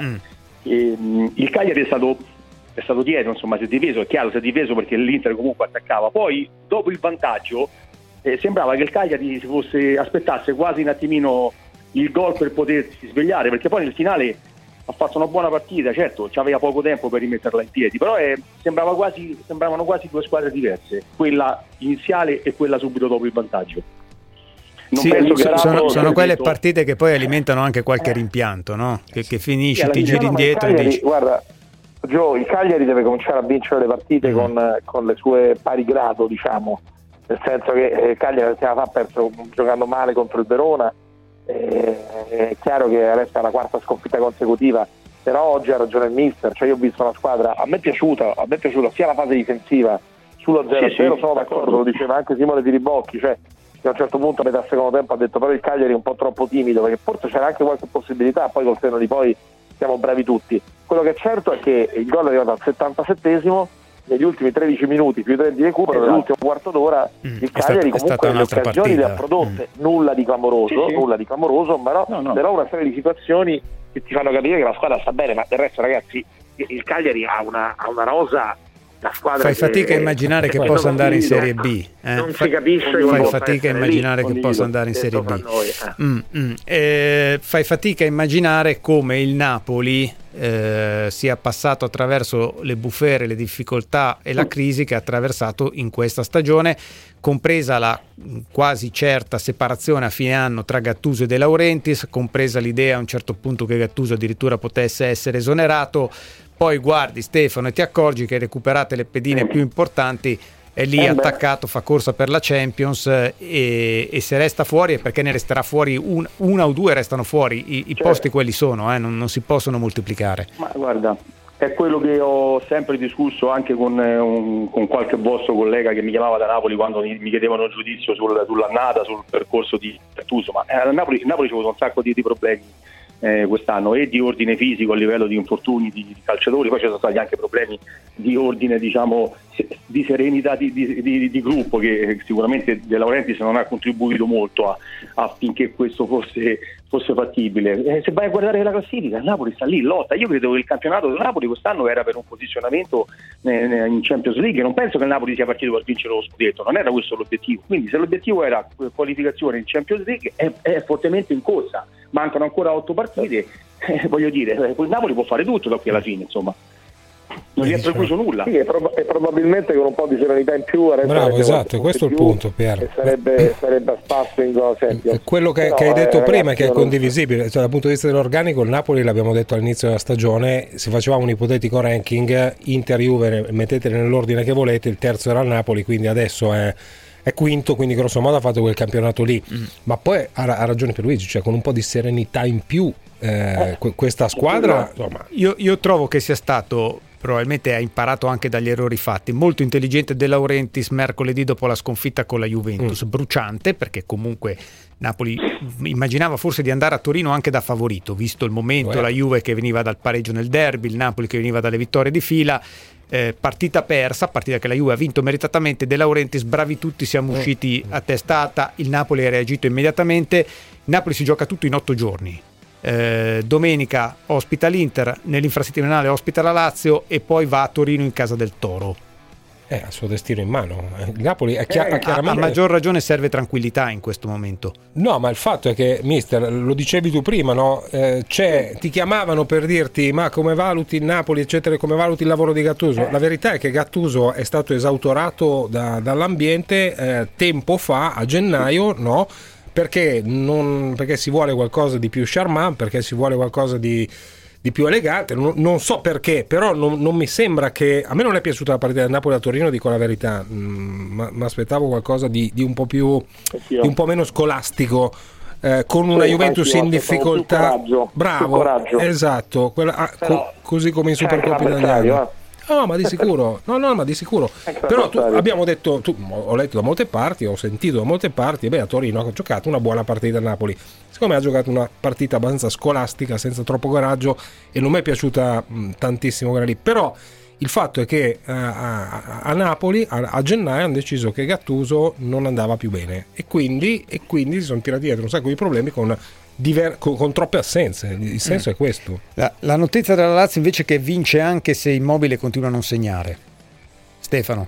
E, mh, il Cagliari è stato, è stato dietro, insomma, si è difeso, è chiaro, si è difeso perché l'Inter comunque attaccava. Poi, dopo il vantaggio, eh, sembrava che il Cagliari si fosse, aspettasse quasi un attimino il gol per potersi svegliare, perché poi nel finale ha fatto una buona partita, certo, aveva poco tempo per rimetterla in piedi, però eh, sembrava quasi, sembravano quasi due squadre diverse, quella iniziale e quella subito dopo il vantaggio. Sì, sono, sono quelle detto- partite che poi alimentano anche qualche rimpianto, no? Che, che finisci, ti giri indietro e Cagliari, dici Guarda, Gio, il Cagliari deve cominciare a vincere le partite Mm. con, con le sue pari grado, diciamo, nel senso che eh, Cagliari la settimana fa ha perso giocando male contro il Verona, eh, è chiaro che adesso è la quarta sconfitta consecutiva, però oggi ha ragione il mister, cioè io ho visto una squadra, a me è piaciuta, a me è piaciuta sia la fase difensiva sullo 0-0, Sì, sì, sono d'accordo, lo diceva anche Simone Di Ribocchi, cioè che a un certo punto a metà secondo tempo ha detto però il Cagliari è un po' troppo timido perché forse c'era anche qualche possibilità poi col seno di poi siamo bravi tutti. Quello che è certo è che il gol è arrivato al 77esimo negli ultimi 13 minuti più 3 di recupero Esatto. nell'ultimo quarto d'ora il Mm, è Cagliari stata- è comunque le occasioni le ha prodotte nulla di clamoroso Sì, sì. nulla di clamoroso però, No, no. però una serie di situazioni che ti fanno capire che la squadra sta bene ma del resto ragazzi il Cagliari ha una, ha una rosa la squadra Fai fatica a immaginare che possa andare in. Serie B. eh? non si capisce Fai fatica a immaginare che possa andare in Serie B. eh. Mm, mm. Eh, fai fatica a immaginare come il Napoli eh, sia passato attraverso le bufere, le difficoltà e la crisi che ha attraversato in questa stagione, compresa la quasi certa separazione a fine anno tra Gattuso e De Laurentiis, compresa l'idea a un certo punto che Gattuso addirittura potesse essere esonerato. Poi guardi Stefano e ti accorgi che recuperate le pedine più importanti è lì Eh attaccato, fa corsa per la Champions eh, e, e se resta fuori è perché ne resterà fuori un- una o due restano fuori, i, i Certo. posti quelli sono, eh, non, non si possono moltiplicare. Ma guarda, è quello che ho sempre discusso anche con, eh, un- con qualche vostro collega che mi chiamava da Napoli quando mi, mi chiedevano giudizio sul- sull'annata, sul percorso di Gattuso. Ma eh, a Napoli, il Napoli c'è avuto un sacco di, di problemi eh, quest'anno e di ordine fisico a livello di infortuni di, di, calciatori, poi ci sono stati anche problemi di ordine diciamo di serenità di, di, di gruppo che sicuramente De Laurentiis non ha contribuito molto affinché questo fosse, fosse fattibile. Eh, se vai a guardare la classifica, il Napoli sta lì, lotta. Io credo che il campionato del Napoli quest'anno era per un posizionamento eh, in Champions League. Non penso che il Napoli sia partito per vincere lo scudetto, non era questo l'obiettivo. Quindi se l'obiettivo era qualificazione in Champions League è, è fortemente in corsa mancano ancora otto partite, eh, voglio dire, eh, il Napoli può fare tutto da qui alla fine, insomma. Non gli è precluso nulla. Sì, e, prob- e, probabilmente con un po' di serenità in più Bravo, esatto, questo è il punto, Pier. Sarebbe, sarebbe, a spasso in zona seppia. Quello che, no, che hai detto eh, prima è che è condivisibile, cioè, dal punto di vista dell'organico, il Napoli l'abbiamo detto all'inizio della stagione, se facevamo un ipotetico ranking, Inter Juve mettetele nell'ordine che volete, il terzo era il Napoli, quindi adesso è è quinto, quindi grosso modo ha fatto quel campionato lì. Mm. Ma poi ha, ha ragione per Luigi, cioè con un po' di serenità in più eh, eh, questa squadra... Insomma. Io, io trovo che sia stato probabilmente ha imparato anche dagli errori fatti. Molto intelligente De Laurentiis mercoledì dopo la sconfitta con la Juventus, mm. bruciante perché comunque Napoli immaginava forse di andare a Torino anche da favorito, visto il momento, Uè. la Juve che veniva dal pareggio nel derby, il Napoli che veniva dalle vittorie di fila eh, partita persa, partita che la Juve ha vinto meritatamente, De Laurentiis, bravi tutti, siamo mm. usciti a testata, il Napoli ha reagito immediatamente, il Napoli si gioca tutto in otto giorni. Eh, domenica ospita l'Inter, nell'infrasettimanale ospita la Lazio e poi va a Torino in casa del Toro eh, ha il suo destino in mano. Il Napoli è chiar- eh, chiaramente... A maggior ragione serve tranquillità in questo momento. No, ma il fatto è che, mister, lo dicevi tu prima, no? eh, ti chiamavano per dirti ma come valuti il Napoli, eccetera, come valuti il lavoro di Gattuso. La verità è che Gattuso è stato esautorato da, dall'ambiente eh, tempo fa, a gennaio, no? Perché, non, perché si vuole qualcosa di più charmant, perché si vuole qualcosa di di più elegante. Non, non so perché, però non, non, mi sembra che. A me non è piaciuta la partita del Napoli a Torino, dico la verità. Mm, ma aspettavo qualcosa di, di, un po' più. di un po' meno scolastico. Eh, con una sì, Juventus in difficoltà, coraggio, bravo, esatto, quella, ah, co- così come in Supercoppa italiana. Eh. No, ma di sicuro, no, no, ma di sicuro. Però tu, abbiamo detto, tu, ho letto da molte parti, ho sentito da molte parti, beh, a Torino ha giocato una buona partita a Napoli. Secondo me ha giocato una partita abbastanza scolastica, senza troppo coraggio e non mi è piaciuta mh, tantissimo quella lì. Però il fatto è che uh, a, a, Napoli a, a, gennaio hanno deciso che Gattuso non andava più bene e quindi, e quindi si sono tirati dietro un sacco di problemi con Diver- con, con, troppe assenze. Il senso mm. è questo. La, la, notizia della Lazio invece è che vince anche se Immobile continua a non segnare. Stefano.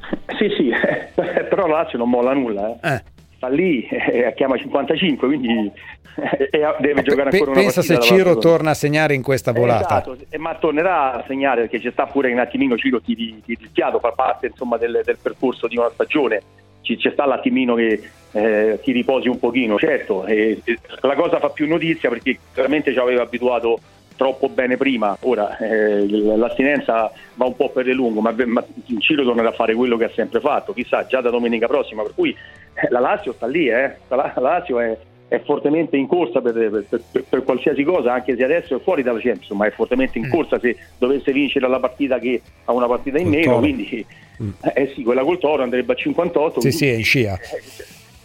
Sì, sì, però la Lazio non molla nulla. Eh. Eh. Sta lì, eh, chiama 55, quindi eh, deve giocare ancora una Pensa se Ciro torna a segnare in questa volata. Esatto, ma tornerà a segnare perché ci sta pure un attimino Ciro ti, ti, ti rischiato, fa parte insomma, del, del percorso di una stagione ci, ci sta l'attimino che eh, ti riposi un pochino, certo, eh, la cosa fa più notizia perché chiaramente ci aveva abituato troppo bene prima, ora eh, l'astinenza va un po' per le lungo, ma, ma Ciro tornerà a fare quello che ha sempre fatto, chissà, già da domenica prossima, per cui eh, la Lazio sta lì, eh, la, la Lazio è, è fortemente in corsa per, per, per, per, qualsiasi cosa, anche se adesso è fuori dalla Champions, ma è fortemente in mm. corsa se dovesse vincere la partita che ha una partita in meno, quindi mm. eh sì, quella col Toro andrebbe a 58. Sì, sì, è in scia.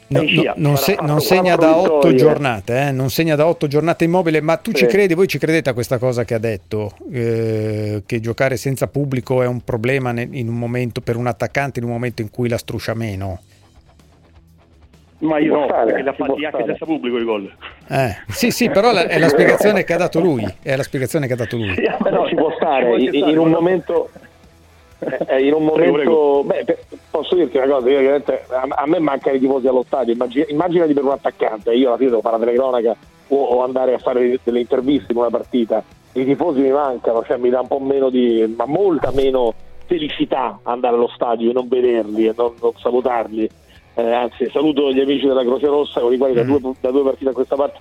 No, no, non, se, non, segna da otto giornate, eh? non segna da otto giornate immobile, ma tu sì. ci credi, voi ci credete a questa cosa che ha detto, eh, che giocare senza pubblico è un problema in un momento, per un attaccante in un momento in cui la struscia meno? Ma io no, stare, perché l'ha fatti anche senza pubblico i gol. Eh, sì, sì, però la, è la spiegazione che ha dato lui, è la spiegazione che ha dato lui. Sì, però ci può stare, in, in un momento eh, in un momento beh, posso dirti una cosa io, a, me mancano i tifosi allo stadio immagina, immaginati per un attaccante io alla fine devo fare la telecronaca o, o, andare a fare delle interviste in una partita. I tifosi mi mancano cioè mi dà un po' meno di ma molta meno felicità andare allo stadio e non vederli e non, non salutarli eh, anzi saluto gli amici della Croce Rossa con i quali mm. da, due, da, due, partite a questa parte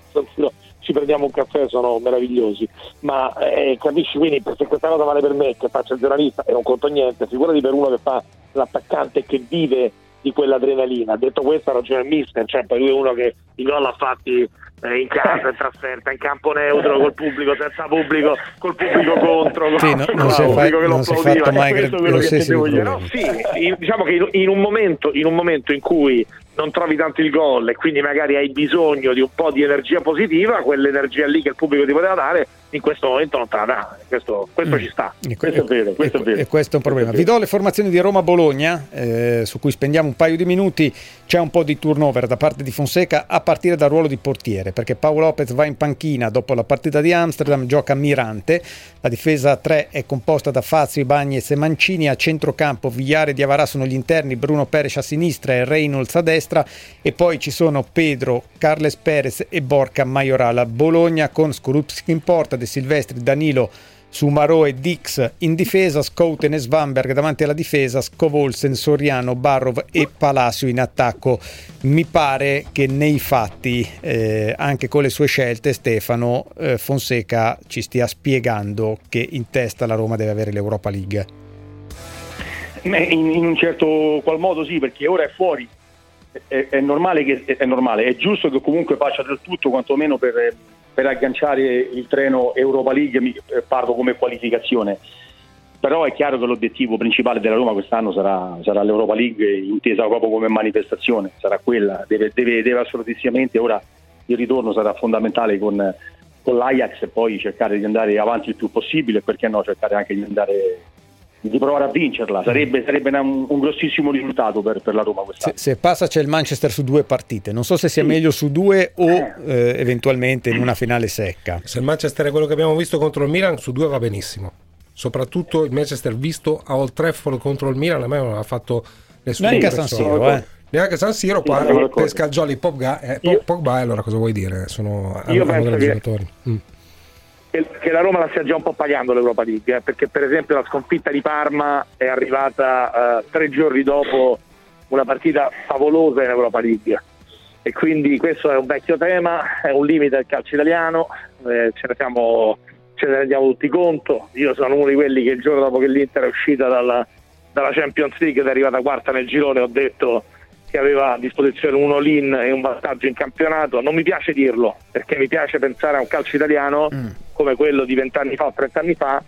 ci prendiamo un caffè sono meravigliosi ma eh, capisci quindi se questa cosa vale per me che faccio il giornalista e non conto niente figurati per uno che fa l'attaccante che vive di quell'adrenalina detto questo ha ragione il mister cioè poi lui è uno che i gol ha fatti in casa, in trasferta, in campo neutro, col pubblico, senza pubblico, col pubblico contro, sì, no, non si è fatto, che lo applaudiva. Questo è quello che no, sì, diciamo che in, in, un momento, in un momento in cui non trovi tanto il gol e quindi magari hai bisogno di un po' di energia positiva, quell'energia lì che il pubblico ti poteva dare, in questo momento non te la dà. Questo, questo mm. ci sta. E, questo, è vero, questo, è vero. e questo è un problema. Vi do le formazioni di Roma-Bologna, eh, su cui spendiamo un paio di minuti. C'è un po' di turnover da parte di Fonseca a partire dal ruolo di portiere, perché Paolo Lopez va in panchina dopo la partita di Amsterdam, gioca Mirante. La difesa 3 è composta da Fazio, Bagnez e Mancini. A centrocampo Vigliare e Diavarà sono gli interni, Bruno Peres a sinistra e Reynolds a destra. E poi ci sono Pedro, Carles Perez e Borca Majorala. Bologna con Skorupski in porta, De Silvestri, Danilo, Sumaro e Dix in difesa, Scouten e Svanberg davanti alla difesa, Scovolsen, Soriano, Barrov e Palacio in attacco. Mi pare che nei fatti, eh, anche con le sue scelte, Stefano eh, Fonseca ci stia spiegando che in testa la Roma deve avere l'Europa League. In, in un certo qual modo sì, perché ora è fuori. È, è, normale che, è, normale, è giusto che comunque faccia del tutto, quantomeno per per agganciare il treno Europa League eh, parlo come qualificazione. Però è chiaro che l'obiettivo principale della Roma quest'anno sarà, sarà l'Europa League intesa proprio come manifestazione, sarà quella, deve, deve, deve assolutissimamente, ora il ritorno sarà fondamentale con, con l'Ajax e poi cercare di andare avanti il più possibile perché no cercare anche di andare di provare a vincerla. Sarebbe, sarebbe un, un, grossissimo risultato per, per la Roma quest'anno. Se, se, passa c'è il Manchester su due partite, non so se sia sì. meglio su due o eh. Eh, eventualmente in una finale secca. Se il Manchester è quello che abbiamo visto contro il Milan, su due va benissimo. Soprattutto il Manchester visto a Old Trafford contro il Milan, a me non ha fatto nessuno. Neanche San Siro, eh. Neanche San Siro, qua pesca il Jolly Pogba, eh, Pogba, allora cosa vuoi dire? Sono io penso che, giocatori. Mm che, la Roma la stia già un po' pagando l'Europa League, eh, perché per esempio la sconfitta di Parma è arrivata eh, tre giorni dopo una partita favolosa in Europa League. E quindi questo è un vecchio tema, è un limite del calcio italiano, eh, ce, ne siamo, ce, ne rendiamo tutti conto, io sono uno di quelli che il giorno dopo che l'Inter è uscita dalla, dalla Champions League ed è arrivata quarta nel girone ho detto che aveva a disposizione un all-in e un vantaggio in campionato. Non mi piace dirlo perché mi piace pensare a un calcio italiano mm. come quello di vent'anni fa o trent'anni fa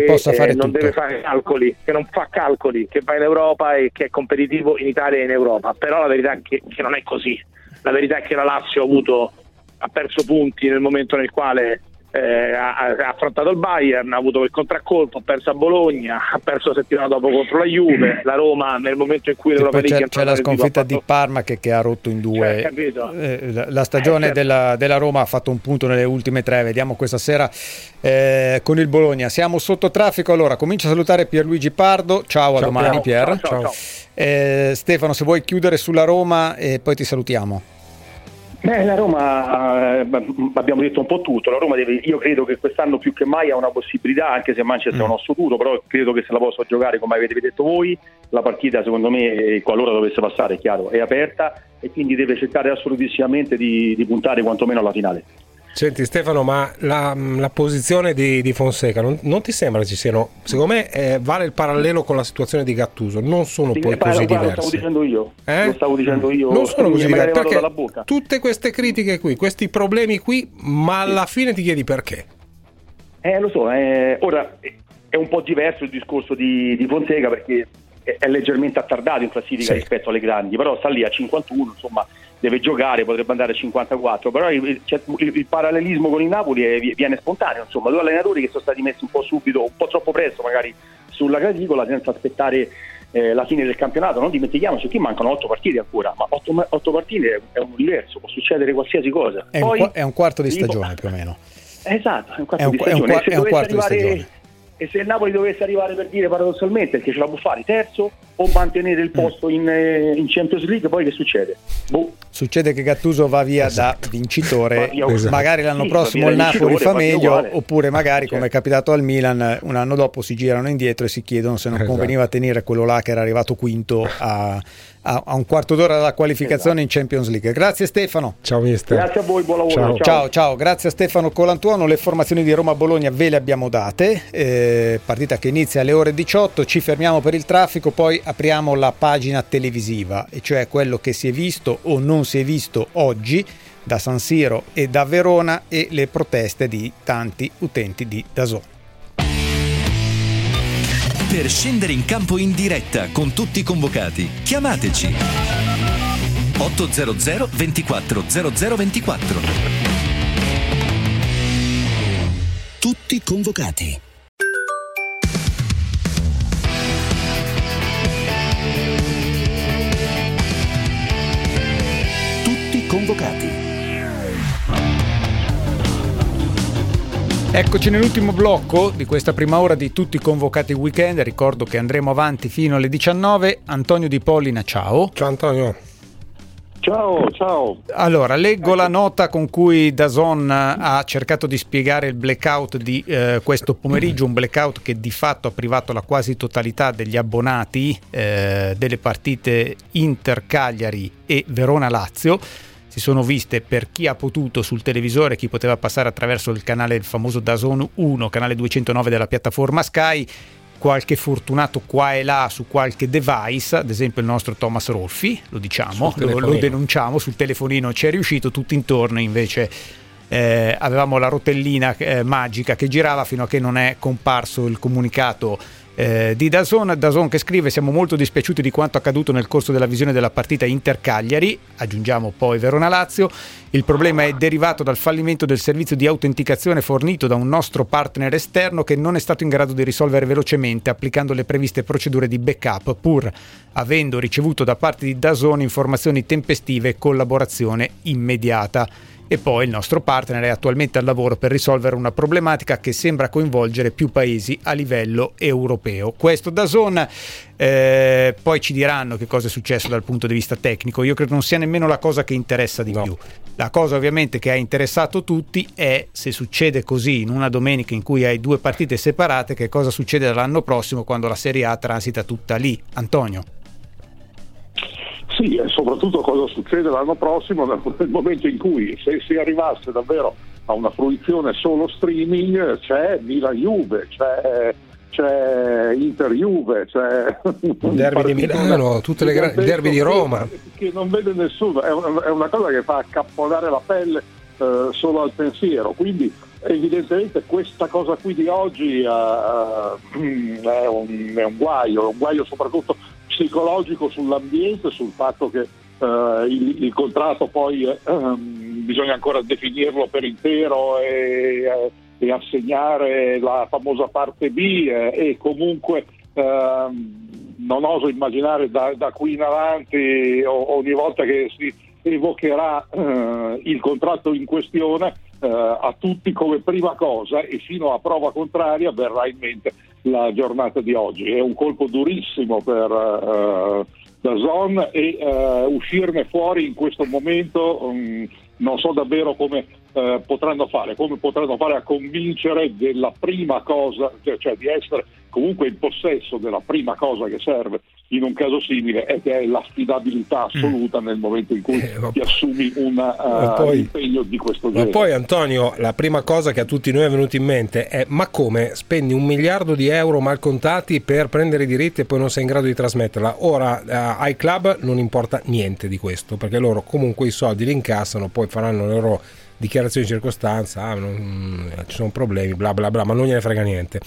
che, possa fare eh, non tutto. deve fare calcoli, che non fa calcoli, che va in Europa e che è competitivo in Italia e in Europa. Però la verità è che, che non è così. La verità è che la Lazio ha, avuto, ha perso punti nel momento nel quale eh, ha, ha, affrontato il Bayern, ha avuto il contraccolpo, ha perso a Bologna, ha perso la settimana dopo contro la Juve, la Roma nel momento in cui l'Europa League c'è, c'è la sconfitta di Parma che, che, ha rotto in due. Cioè, eh, la, la, stagione eh, certo. della, della, Roma ha fatto un punto nelle ultime tre, vediamo questa sera eh, con il Bologna. Siamo sotto traffico, allora comincio a salutare Pierluigi Pardo, ciao, a domani ciao. Pier. Ciao, ciao, eh, Stefano se vuoi chiudere sulla Roma e poi ti salutiamo. Beh, la Roma, eh, abbiamo detto un po' tutto, la Roma deve, io credo che quest'anno più che mai ha una possibilità, anche se Manchester mm. è un osso duro, però credo che se la possa giocare come avete detto voi, la partita secondo me, qualora dovesse passare, è chiaro, è aperta e quindi deve cercare assolutissimamente di, di puntare quantomeno alla finale. Senti Stefano, ma la, la posizione di, di Fonseca non, non, ti sembra ci siano? Secondo me eh, vale il parallelo con la situazione di Gattuso, non sono sì, poi così diverse. Lo stavo dicendo io, eh? lo stavo dicendo io. Non sono così diverse perché tutte queste critiche qui, questi problemi qui, ma alla fine ti chiedi perché? Eh lo so, eh, ora è un po' diverso il discorso di, di Fonseca perché è leggermente attardato in classifica sì. rispetto alle grandi, però sta lì a 51, insomma deve giocare, potrebbe andare a 54, però il, il, il parallelismo con il Napoli è, viene spontaneo, insomma, due allenatori che sono stati messi un po' subito, un po' troppo presto magari sulla graticola senza aspettare eh, la fine del campionato, non dimentichiamoci che mancano otto partite ancora, ma otto, otto partite è un universo, può succedere qualsiasi cosa. È, Poi, un, è un, quarto di stagione più o meno. Esatto, è un quarto è un, di stagione. È un, è un quarto di stagione e se il Napoli dovesse arrivare per dire paradossalmente che ce la può fare terzo o mantenere il posto in, eh, in Champions League, poi che succede? Boh. Succede che Gattuso va via esatto. da vincitore, esatto. magari l'anno sì, prossimo il Napoli fa meglio, oppure magari come è capitato al Milan, un anno dopo si girano indietro e si chiedono se non esatto. conveniva tenere quello là che era arrivato quinto a, a, a un quarto d'ora dalla qualificazione esatto. in Champions League. Grazie Stefano. Ciao mister. Grazie a voi, buon lavoro. Ciao, ciao, ciao. ciao. grazie a Stefano Colantuono. Le formazioni di Roma-Bologna ve le abbiamo date. Eh, partita che inizia alle ore 18, ci fermiamo per il traffico, poi apriamo la pagina televisiva, e cioè quello che si è visto o non si è visto oggi da San Siro e da Verona e le proteste di tanti utenti di Dazon. Per scendere in campo in diretta con tutti i convocati, chiamateci 800 24 0024. Tutti convocati. Tutti convocati. Eccoci nell'ultimo blocco di questa prima ora di tutti convocati weekend. Ricordo che andremo avanti fino alle 19. Antonio Di Pollina, ciao. Ciao Antonio. Ciao, ciao. Allora, leggo la nota con cui Dazon ha cercato di spiegare il blackout di eh, questo pomeriggio, un blackout che di fatto ha privato la quasi totalità degli abbonati eh, delle partite Inter-Cagliari e Verona-Lazio. Si sono viste per chi ha potuto sul televisore, chi poteva passare attraverso il canale, il famoso Dazon 1, canale 209 della piattaforma Sky, qualche fortunato qua e là su qualche device, ad esempio il nostro Thomas Rolfi, lo diciamo, lo, lo, denunciamo, sul telefonino ci è riuscito, tutto intorno invece eh, avevamo la rotellina eh, magica che girava fino a che non è comparso il comunicato eh, di Dazon, Dazon che scrive siamo molto dispiaciuti di quanto accaduto nel corso della visione della partita Inter-Cagliari, aggiungiamo poi Verona-Lazio, il problema è derivato dal fallimento del servizio di autenticazione fornito da un nostro partner esterno che non è stato in grado di risolvere velocemente applicando le previste procedure di backup pur avendo ricevuto da parte di Dazon informazioni tempestive e collaborazione immediata e poi il nostro partner è attualmente al lavoro per risolvere una problematica che sembra coinvolgere più paesi a livello europeo. Questo da Zone, eh, poi ci diranno che cosa è successo dal punto di vista tecnico, io credo non sia nemmeno la cosa che interessa di no. più. La cosa ovviamente che ha interessato tutti è se succede così in una domenica in cui hai due partite separate, che cosa succede l'anno prossimo quando la Serie A transita tutta lì. Antonio. Sì, e soprattutto cosa succede l'anno prossimo nel momento in cui se si arrivasse davvero a una fruizione solo streaming c'è Milan-Juve, c'è, c'è Inter-Juve, c'è il derby di Milano, tutte le gra- il derby di Roma. Che non vede nessuno, è una, è una cosa che fa accapponare la pelle eh, solo al pensiero, quindi evidentemente questa cosa qui di oggi uh, è, un, è un guaio, è un guaio soprattutto psicologico sull'ambiente, sul fatto che uh, il, il, contratto poi uh, bisogna ancora definirlo per intero e, e assegnare la famosa parte B e comunque non oso immaginare da, da, qui in avanti ogni volta che si evocherà il contratto in questione eh, a tutti come prima cosa e fino a prova contraria verrà in mente la giornata di oggi. È un colpo durissimo per uh, Dazon e uh, uscirne fuori in questo momento um, non so davvero come uh, potranno fare, come potranno fare a convincere della prima cosa, cioè, cioè di essere comunque in possesso della prima cosa che serve in un caso simile è che è l'affidabilità assoluta mm. nel momento in cui eh, ti assumi un uh, poi, impegno di questo genere. Ma poi Antonio, la prima cosa che a tutti noi è venuta in mente è ma come spendi un miliardo di euro mal contati per prendere i diritti e poi non sei in grado di trasmetterla? Ora uh, ai club non importa niente di questo perché loro comunque i soldi li incassano, poi faranno le loro dichiarazioni di circostanza, ah, non, ci sono problemi, bla bla bla, ma non gliene frega niente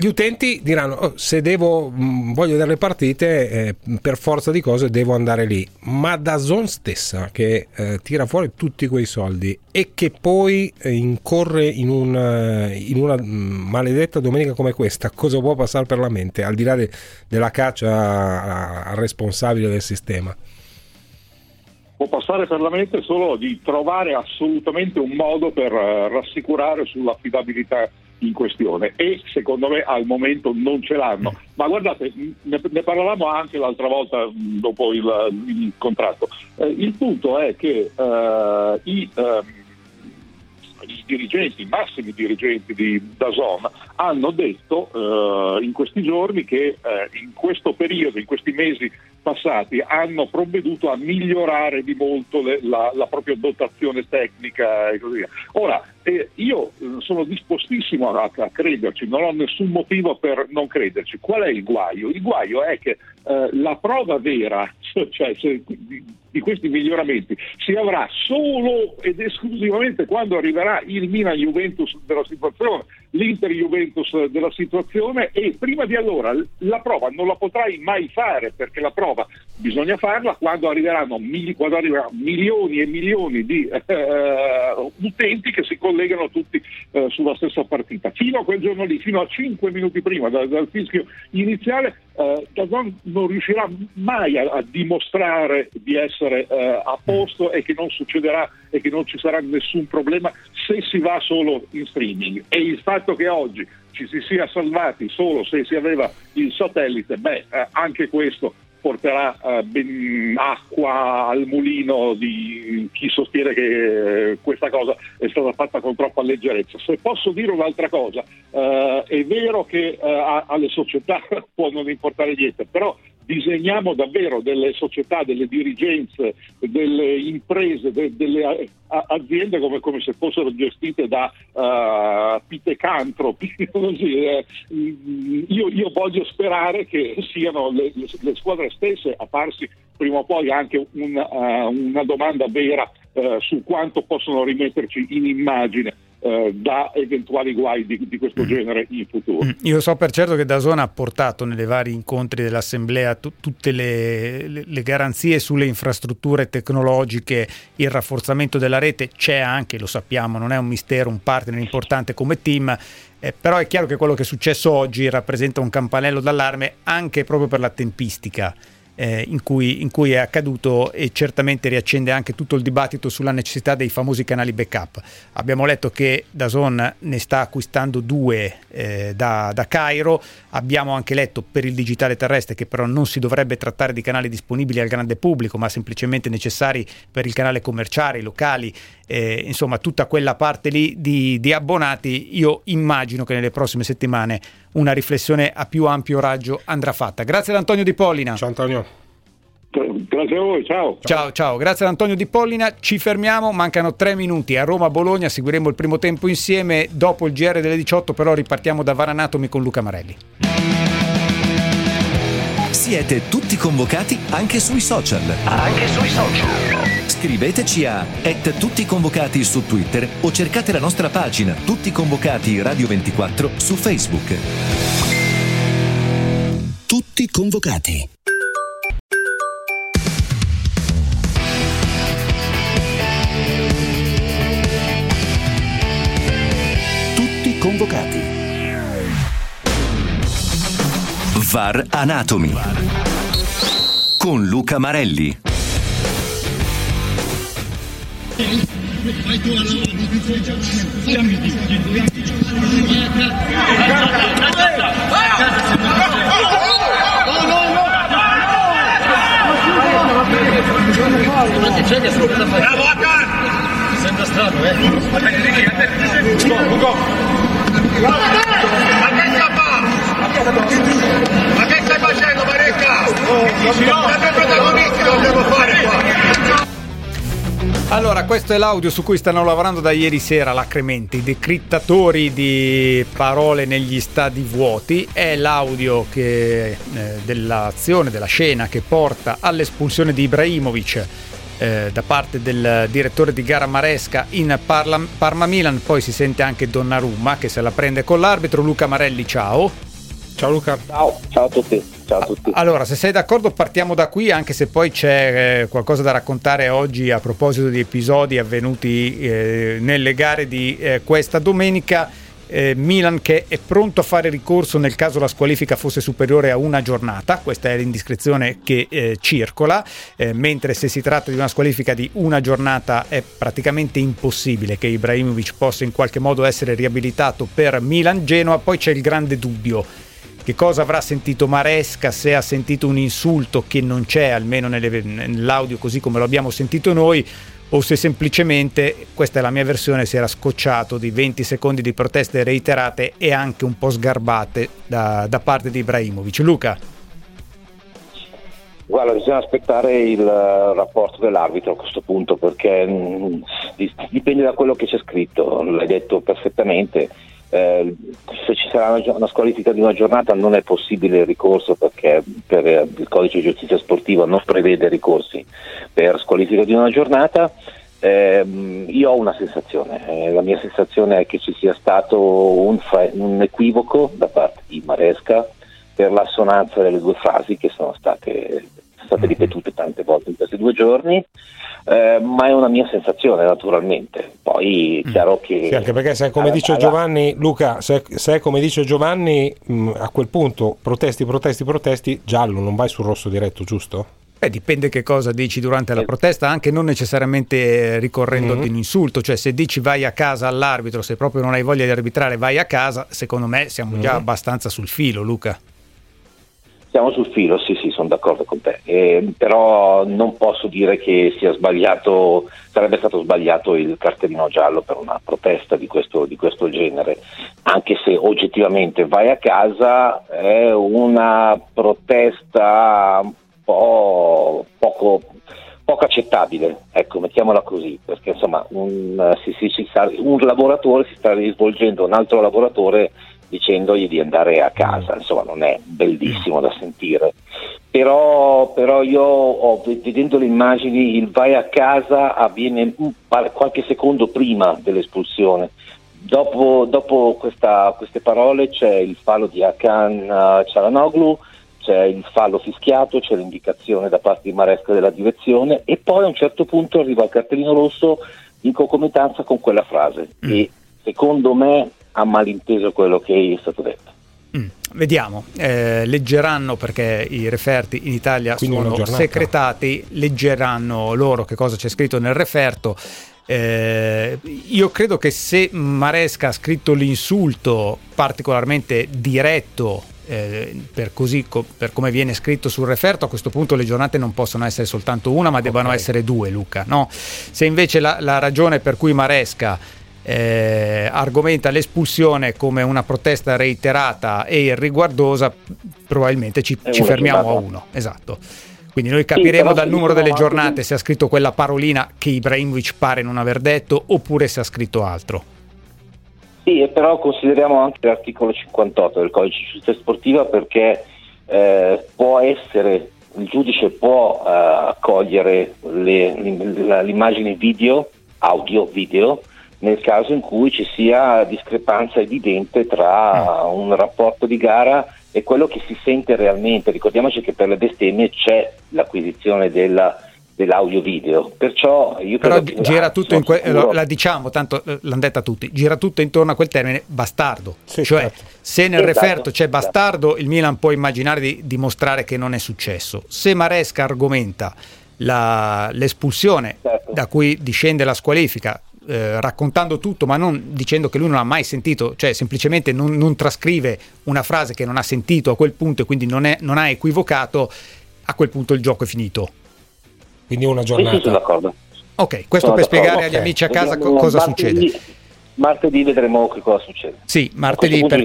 gli utenti diranno oh, se devo mh, voglio vedere le partite eh, per forza di cose devo andare lì. Ma da Zone stessa che eh, tira fuori tutti quei soldi e che poi eh, incorre in, un, eh, in una mh, maledetta domenica come questa cosa può passare per la mente al di là de, della caccia al responsabile del sistema? Può passare per la mente solo di trovare assolutamente un modo per uh, rassicurare sull'affidabilità in questione e secondo me al momento non ce l'hanno. Ma guardate, ne, ne parlavamo anche l'altra volta dopo il, il contratto. Eh, il punto è che eh, i, eh, i, dirigenti, i massimi dirigenti di Dazon hanno detto eh, in questi giorni che eh, in questo periodo, in questi mesi passati, hanno provveduto a migliorare di molto le, la, la propria dotazione tecnica e così via. Ora, E io eh, sono dispostissimo a, a, crederci, non ho nessun motivo per non crederci. Qual è il guaio? Il guaio è che eh, la prova vera cioè, se, di, di, questi miglioramenti si avrà solo ed esclusivamente quando arriverà il Milan Juventus della situazione, l'Inter Juventus della situazione e prima di allora la prova non la potrai mai fare perché la prova bisogna farla quando arriveranno, quando arriveranno milioni e milioni di eh, utenti che si collegano tutti eh, sulla stessa partita. Fino a quel giorno lì, fino a 5 minuti prima dal, dal fischio iniziale, eh, Dazon non riuscirà mai a, a dimostrare di essere eh, a posto e che non succederà e che non ci sarà nessun problema se si va solo in streaming. E il fatto che oggi ci si sia salvati solo se si aveva il satellite, beh, eh, anche questo porterà eh, acqua al mulino di chi sostiene che eh, questa cosa è stata fatta con troppa leggerezza. Se posso dire un'altra cosa, eh, è vero che eh, alle società può non importare niente, però disegniamo davvero delle società, delle dirigenze, delle imprese, de, delle aziende come, come, se fossero gestite da uh, pitecantropi. Eh, io, io, voglio sperare che siano le, le, squadre stesse a farsi prima o poi anche un, uh, una domanda vera uh, su quanto possono rimetterci in immagine eh, da eventuali guai di, di questo mm. genere in futuro. Mm. Io so per certo che Dazona ha portato nei vari incontri dell'Assemblea t- tutte le, le, le, garanzie sulle infrastrutture tecnologiche, il rafforzamento della rete, c'è anche, lo sappiamo, non è un mistero, un partner importante come team. Eh, però è chiaro che quello che è successo oggi rappresenta un campanello d'allarme anche proprio per la tempistica eh, in, cui, in, cui, è accaduto e certamente riaccende anche tutto il dibattito sulla necessità dei famosi canali backup. Abbiamo letto che Dazon ne sta acquistando due eh, da, da Cairo, abbiamo anche letto per il digitale terrestre che però non si dovrebbe trattare di canali disponibili al grande pubblico ma semplicemente necessari per il canale commerciale, i locali, eh, insomma tutta quella parte lì di, di abbonati. Io immagino che nelle prossime settimane una riflessione a più ampio raggio andrà fatta. Grazie ad Antonio Di Pollina. Ciao Antonio. Grazie a voi, ciao. Ciao, ciao, grazie ad Antonio Di Pollina. Ci fermiamo, mancano tre minuti a Roma-Bologna, seguiremo il primo tempo insieme. Dopo il GR delle 18 però ripartiamo da Varanatomi con Luca Marelli. Siete tutti convocati anche sui social. Anche sui social. Scriveteci a tutti convocati su Twitter o cercate la nostra pagina Tutti Convocati Radio 24 su Facebook. Tutti convocati. Tutti convocati. VAR Anatomy con Luca Marelli. Bravo Akan! Sembra strano, eh? Go! Ma che sta Ma che stai facendo, Marecca? Siamo protagonisti, lo dobbiamo fare qua! Allora, questo è l'audio su cui stanno lavorando da ieri sera l'acrementi, i decrittatori di parole negli stadi vuoti. È l'audio che, eh, dell'azione, della scena che porta all'espulsione di Ibrahimovic eh, da parte del direttore di gara Maresca in Parla- Parma Milan. Poi si sente anche Donnarumma che se la prende con l'arbitro. Luca Marelli, ciao. Ciao Luca. Ciao, ciao a tutti. Ciao a tutti. Allora, se sei d'accordo partiamo da qui, anche se poi c'è eh, qualcosa da raccontare oggi a proposito di episodi avvenuti eh, nelle gare di eh, questa domenica. Milan che è pronto a fare ricorso nel caso la squalifica fosse superiore a una giornata, questa è l'indiscrezione che eh, circola, eh, mentre se si tratta di una squalifica di una giornata è praticamente impossibile che Ibrahimovic possa in qualche modo essere riabilitato per Milan-Genoa, poi c'è il grande dubbio che cosa avrà sentito Maresca, se ha sentito un insulto che non c'è, almeno nelle, nell'audio così come lo abbiamo sentito noi, o se semplicemente, questa è la mia versione, si era scocciato di 20 secondi di proteste reiterate e anche un po' sgarbate da, da parte di Ibrahimovic. Luca? Guarda, bisogna aspettare il eh, rapporto dell'arbitro a questo punto perché di- dipende da quello che c'è scritto, l'hai detto perfettamente. Eh, se ci sarà una, una squalifica di una giornata non è possibile il ricorso perché per eh, il codice di giustizia sportiva non prevede ricorsi per squalifica di una giornata. Ehm, io ho una sensazione, eh, la mia sensazione è che ci sia stato un, un equivoco da parte di Maresca per l'assonanza delle due frasi che sono state, state ripetute tante volte in questi due giorni, eh, ma è una mia sensazione naturalmente. Poi è chiaro che... Sì, anche perché se è come dice Giovanni, Luca, se, se è come dice Giovanni, mh, a quel punto protesti, protesti, protesti, giallo, non vai sul rosso diretto, giusto? Beh, dipende che cosa dici durante la protesta, anche non necessariamente eh, ricorrendo Mhm. ad un insulto, cioè se dici vai a casa all'arbitro, se proprio non hai voglia di arbitrare vai a casa, secondo me siamo già Mhm. abbastanza sul filo, Luca. Siamo sul filo, sì, sì, sono d'accordo con te, Eh, però non posso dire che sia sbagliato, sarebbe stato sbagliato il cartellino giallo per una protesta di questo, di questo genere, anche se oggettivamente vai a casa è una protesta un po' poco, poco accettabile, ecco, mettiamola così, perché insomma un, si- si- si sta- un lavoratore si sta rivolgendo a un altro lavoratore dicendogli di andare a casa, insomma non è bellissimo da sentire. Però, però io ho- vedendo le immagini il vai a casa avviene qualche secondo prima dell'espulsione. Dopo, dopo questa- queste parole c'è il fallo di Hakan eh, Cialanoglu, c'è il fallo fischiato, c'è l'indicazione da parte di Maresca della direzione e poi a un certo punto arriva il cartellino rosso in concomitanza con quella frase e secondo me ha malinteso quello che è stato detto. Vediamo, eh, leggeranno perché i referti in Italia Quindi sono secretati, leggeranno loro che cosa c'è scritto nel referto. Eh, io credo che se Maresca ha scritto l'insulto particolarmente diretto eh, per, così co- per come viene scritto sul referto, a questo punto le giornate non possono essere soltanto una, ma debbano essere due, Luca. No? Se invece la, la ragione per cui Maresca eh, argomenta l'espulsione come una protesta reiterata e irriguardosa, probabilmente ci, È ci fermiamo a uno. Esatto. Quindi noi capiremo però dal numero delle giornate se ha scritto quella parolina che Ibrahimovic pare non aver detto oppure se ha scritto altro. Sì, e però consideriamo anche l'articolo 58 del codice di giustizia sportiva perché eh, può essere, il giudice può eh, accogliere le- l'im- l'immagine video, audio, video, nel caso in cui ci sia discrepanza evidente tra un rapporto di gara e quello che si sente realmente. Ricordiamoci che per le bestemmie c'è l'acquisizione della- dell'audio video, perciò io Però credo che- gira tutto in que- sicuro- lo- la diciamo, tanto eh, l'hanno detta tutti, gira tutto intorno a quel termine bastardo. cioè, certo. se nel Esatto, referto c'è bastardo, il Milan può immaginare di dimostrare che non è successo. Se Maresca argomenta la- l'espulsione Certo. da cui discende la squalifica, eh, raccontando tutto, ma non dicendo che lui non ha mai sentito, cioè semplicemente non, non trascrive una frase che non ha sentito a quel punto e quindi non, è- non ha equivocato, a quel punto il gioco è finito. Quindi una Sì, sì, sono giornata. d'accordo. Ok, questo Sono per d'accordo. spiegare agli Ok. amici a casa Vediamo cosa succede. Martedì vedremo che cosa succede. Sì, martedì per-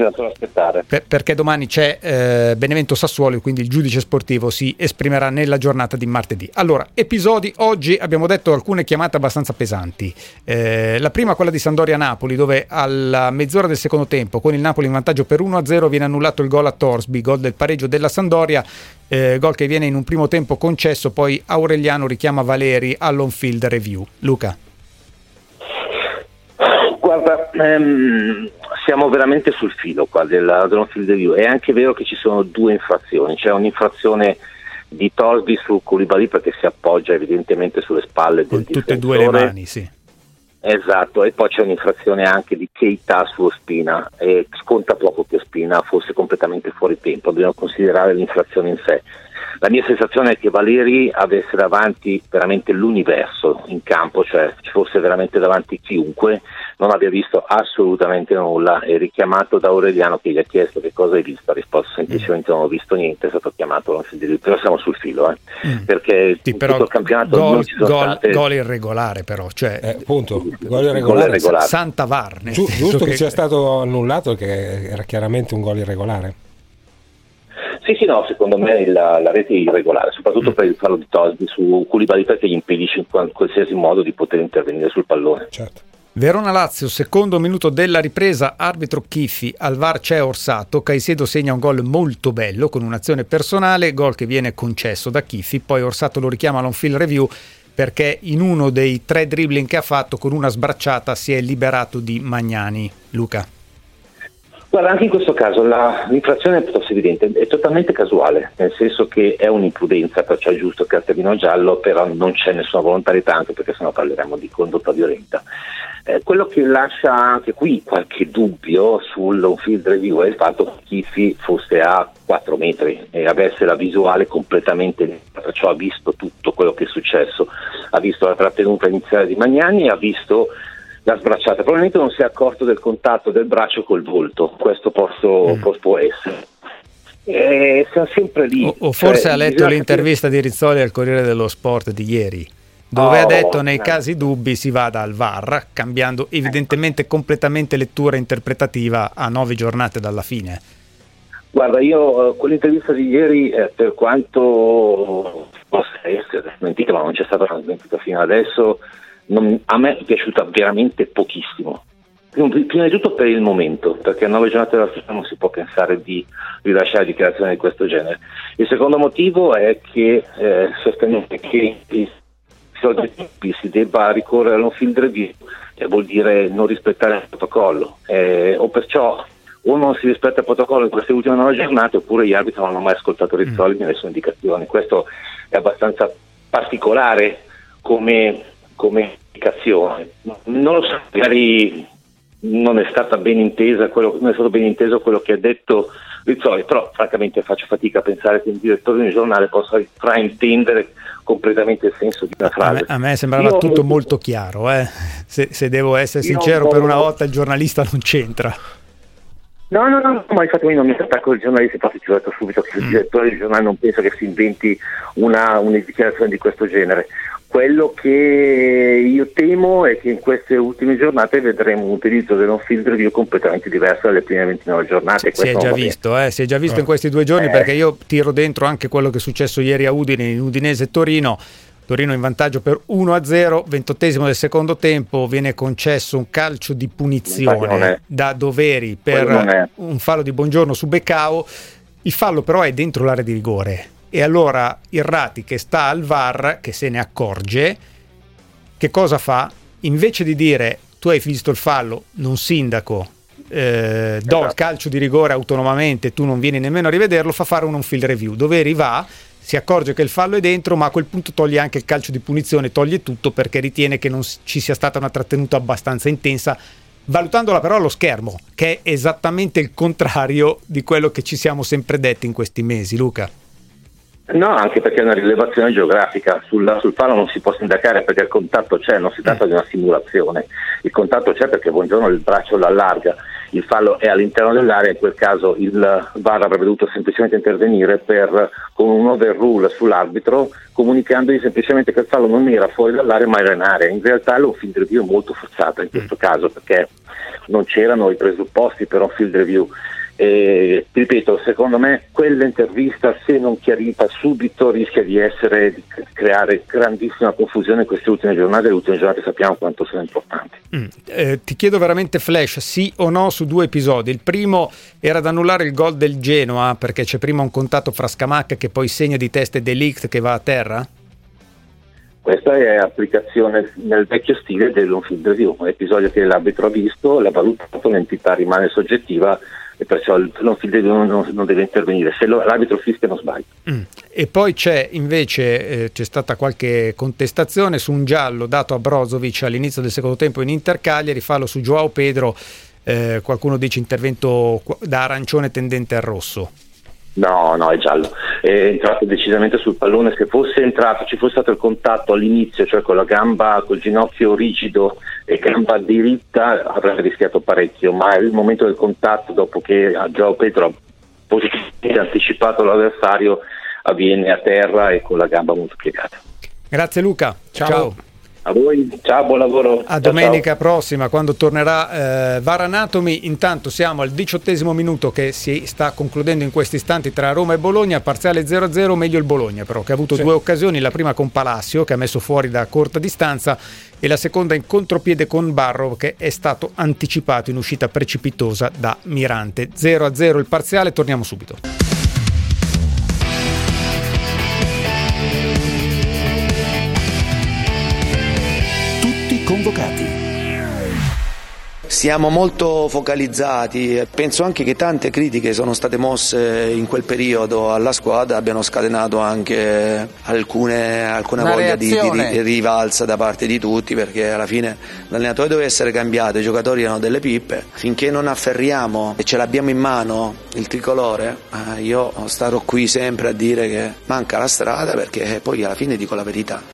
per- perché domani c'è eh, Benevento Sassuolo, quindi il giudice sportivo si esprimerà nella giornata di martedì. Allora, episodi oggi abbiamo detto alcune chiamate abbastanza pesanti. Eh, la prima quella di Sandoria-Napoli, dove alla mezz'ora del secondo tempo, con il Napoli in vantaggio per 1-0, viene annullato il gol a Torsby, gol del pareggio della Sandoria, eh, gol che viene in un primo tempo concesso, poi Aureliano richiama Valeri all'on-field review. Luca. Guarda, ehm, siamo veramente sul filo qua della, dell'on field review. È anche vero che ci sono due infrazioni. C'è un'infrazione di Torsby su Koulibaly perché si appoggia evidentemente sulle spalle del Con tutte e due le mani, sì. Esatto, e poi c'è un'infrazione anche di Keita su Ospina e sconta poco che Ospina fosse completamente fuori tempo, dobbiamo considerare l'infrazione in sé. La mia sensazione è che Valeri avesse davanti veramente l'universo in campo, cioè ci fosse veramente davanti chiunque, non abbia visto assolutamente nulla e richiamato da Aureliano che gli ha chiesto che cosa hai visto, ha risposto semplicemente non ho visto niente, è stato chiamato, non si deve- però siamo sul filo, eh, perché Sì, però tutto il campionato gol, non ci sono gol- state... gol irregolare però, cioè appunto, gol Gol irregolare. irregolare. Santa VAR. nel Giu- senso giusto che... sia stato annullato, che era chiaramente un gol irregolare. Sì, sì, no, secondo me la, la rete è irregolare, soprattutto Mm. per il fallo di Tosby su Koulibaly perché gli impedisce in qual- qualsiasi modo di poter intervenire sul pallone. Verona-Lazio, secondo minuto della ripresa, arbitro Chiffi, al VAR c'è Orsato, Caicedo segna un gol molto bello con un'azione personale, gol che viene concesso da Chiffi, poi Orsato lo richiama all'on field review perché in uno dei tre dribbling che ha fatto con una sbracciata si è liberato di Magnani. Luca. Guarda, anche in questo caso la- l'infrazione è piuttosto evidente, è totalmente casuale, nel senso che è un'imprudenza, perciò è giusto cartellino giallo, però non c'è nessuna volontarietà, anche perché sennò parleremo di condotta violenta. Eh, quello che lascia anche qui qualche dubbio sul field review è il fatto che Chiffi fosse a 4 metri e avesse la visuale completamente netta, perciò ha visto tutto quello che è successo, ha visto la trattenuta iniziale di Magnani, ha visto la sbracciata, probabilmente non si è accorto del contatto del braccio col volto, questo posso- può, può essere. Eh, siamo sempre lì. O forse Cioè, ha letto l'intervista di Rizzoli al Corriere dello Sport di ieri, dove Oh, ha detto nei eh. casi dubbi si vada al VAR, cambiando evidentemente completamente lettura interpretativa a nove giornate dalla fine. Guarda, io eh, quell'intervista di ieri, eh, per quanto possa essere smentita, ma non c'è stata una smentita fino adesso, non- a me è piaciuta veramente pochissimo. Prima di tutto per il momento, perché a nove giornate dalla fine non si può pensare di rilasciare dichiarazioni di questo genere. Il secondo motivo è che eh, sostenere che si debba ricorrere all'on field review eh, vuol dire non rispettare il protocollo, eh, o perciò o non si rispetta il protocollo in queste ultime nove giornate oppure gli arbitri non hanno mai ascoltato Rizzoli né le sue indicazioni. Questo è abbastanza particolare come, come indicazione. Non lo so, magari non è stata ben intesa quello, non è stato ben inteso quello che ha detto Rizzoli, però francamente faccio fatica a pensare che un direttore di un giornale possa fraintendere completamente il senso di una A me, frase. a me sembrava Io- tutto molto chiaro, eh. se, se devo essere sincero, per una volta il giornalista non c'entra. No, no, no, ma infatti io non mi attacco ai giornalisti, infatti ci ho detto subito che il direttore del giornale non pensa che si inventi una, una dichiarazione di questo genere. Quello che io temo è che in queste ultime giornate vedremo un utilizzo del field review completamente diverso dalle prime 29 giornate. Si è Questo già visto, eh, si è già visto in questi due giorni Eh. perché io tiro dentro anche quello che è successo ieri a Udine, in Udinese Torino. Torino in vantaggio per 1-0, ventottesimo del secondo tempo viene concesso un calcio di punizione è. da Doveri è. per un fallo di buongiorno su Beccao. Il fallo però è dentro l'area di rigore e allora Irrati che sta al VAR, che se ne accorge, che cosa fa? Invece di dire tu hai visto il fallo, non sindaco, eh, do Esatto. il calcio di rigore autonomamente, tu non vieni nemmeno a rivederlo, fa fare un on-field review. Doveri va, si accorge che il fallo è dentro, ma a quel punto toglie anche il calcio di punizione, toglie tutto perché ritiene che non ci sia stata una trattenuta abbastanza intensa, valutandola però allo schermo, che è esattamente il contrario di quello che ci siamo sempre detti in questi mesi, Luca. No, anche perché è una rilevazione geografica, sul, sul fallo non si può sindacare perché il contatto c'è, non si tratta di una simulazione, il contatto c'è perché buongiorno il braccio lo allarga, il fallo è all'interno dell'area, in quel caso il VAR avrebbe dovuto semplicemente intervenire per, con un overrule sull'arbitro comunicandogli semplicemente che il fallo non era fuori dall'area ma era in area, in realtà l'on field review è molto forzata in questo caso perché non c'erano i presupposti per un field review. E, ti ripeto, secondo me quell'intervista, se non chiarita subito, rischia di essere di creare grandissima confusione in queste ultime giornate. Le ultime giornate sappiamo quanto sono importanti. Mm. Eh, ti chiedo veramente flash, sì o no su due episodi. Il primo era ad annullare il gol del Genoa perché c'è prima un contatto fra Scamacca che poi segna di testa e Delict che va a terra? Questa è applicazione nel vecchio stile dell'on-field review, un episodio che l'arbitro ha visto, l'ha valutato, l'entità rimane soggettiva e perciò l'on-field review non, non- non deve intervenire. Se lo- l'arbitro fischia non sbaglia. Mm. E poi c'è invece eh, c'è stata qualche contestazione su un giallo dato a Brozovic all'inizio del secondo tempo in Inter Cagliari, fallo su Joao Pedro, eh, qualcuno dice intervento da arancione tendente al rosso. No, no, è giallo. È entrato decisamente sul pallone. Se fosse entrato, ci fosse stato il contatto all'inizio, cioè con la gamba, col ginocchio rigido e gamba diritta, avrebbe rischiato parecchio. Ma il momento del contatto, dopo che Gio Pedro ha positivamente anticipato l'avversario, avviene a terra e con la gamba molto piegata. Grazie Luca. Ciao. A voi, ciao, buon lavoro. A domenica prossima quando tornerà eh, VAR Anatomy. Intanto siamo al diciottesimo minuto che si sta concludendo in questi istanti tra Roma e Bologna. Parziale 0-0, meglio il Bologna però che ha avuto Sì. due occasioni, la prima con Palacio che ha messo fuori da corta distanza e la seconda in contropiede con Barro che è stato anticipato in uscita precipitosa da Mirante. 0-0 il parziale, torniamo subito. Convocati. Siamo molto focalizzati, penso anche che tante critiche sono state mosse in quel periodo alla squadra, abbiano scatenato anche alcune, alcuna Una voglia di, di rivalsa da parte di tutti perché alla fine l'allenatore doveva essere cambiato, i giocatori erano delle pippe, finché non afferriamo e ce l'abbiamo in mano il tricolore, eh, io starò qui sempre a dire che manca la strada perché poi alla fine dico la verità.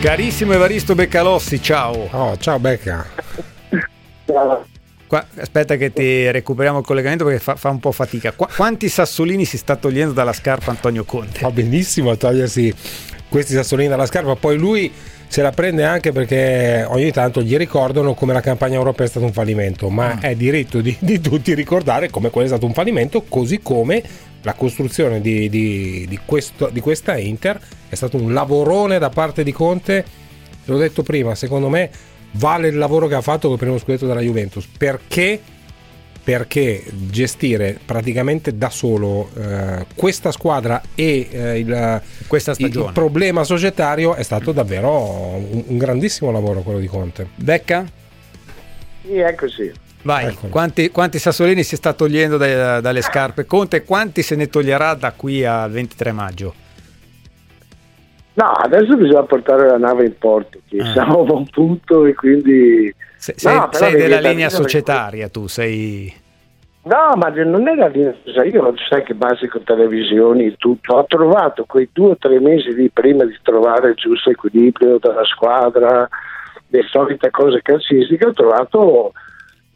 Carissimo Evaristo Beccalossi, ciao. Oh, ciao Becca. Qua- aspetta che ti recuperiamo il collegamento perché fa, fa un po' fatica. Qua- quanti sassolini si sta togliendo dalla scarpa Antonio Conte? Fa benissimo a togliersi questi sassolini dalla scarpa. Poi lui se la prende anche perché ogni tanto gli ricordano come la campagna europea è stato un fallimento, ma Mm. è diritto di, di tutti ricordare come quello è stato un fallimento, così come la costruzione di, di- di questo- di questa Inter è stato un lavorone da parte di Conte. Te l'ho detto prima, secondo me vale il lavoro che ha fatto col primo scudetto della Juventus perché perché gestire praticamente da solo eh, questa squadra e eh, il, Questa il- stagione. il problema societario è stato davvero un, un grandissimo lavoro quello di Conte. Becca? Sì, è così. Vai, quanti, quanti sassolini si sta togliendo dai- dalle scarpe? Conte e quanti se ne toglierà da qui al 23 maggio? No, adesso bisogna portare la nave in porto, che siamo a un punto e quindi... Se- sei No, sei della linea societaria tu, sei... No, ma non è la linea, sai, io sai che basi con televisioni e tutto, ho trovato quei due o tre mesi lì prima di trovare il giusto equilibrio della squadra, le solite cose calcistiche, ho trovato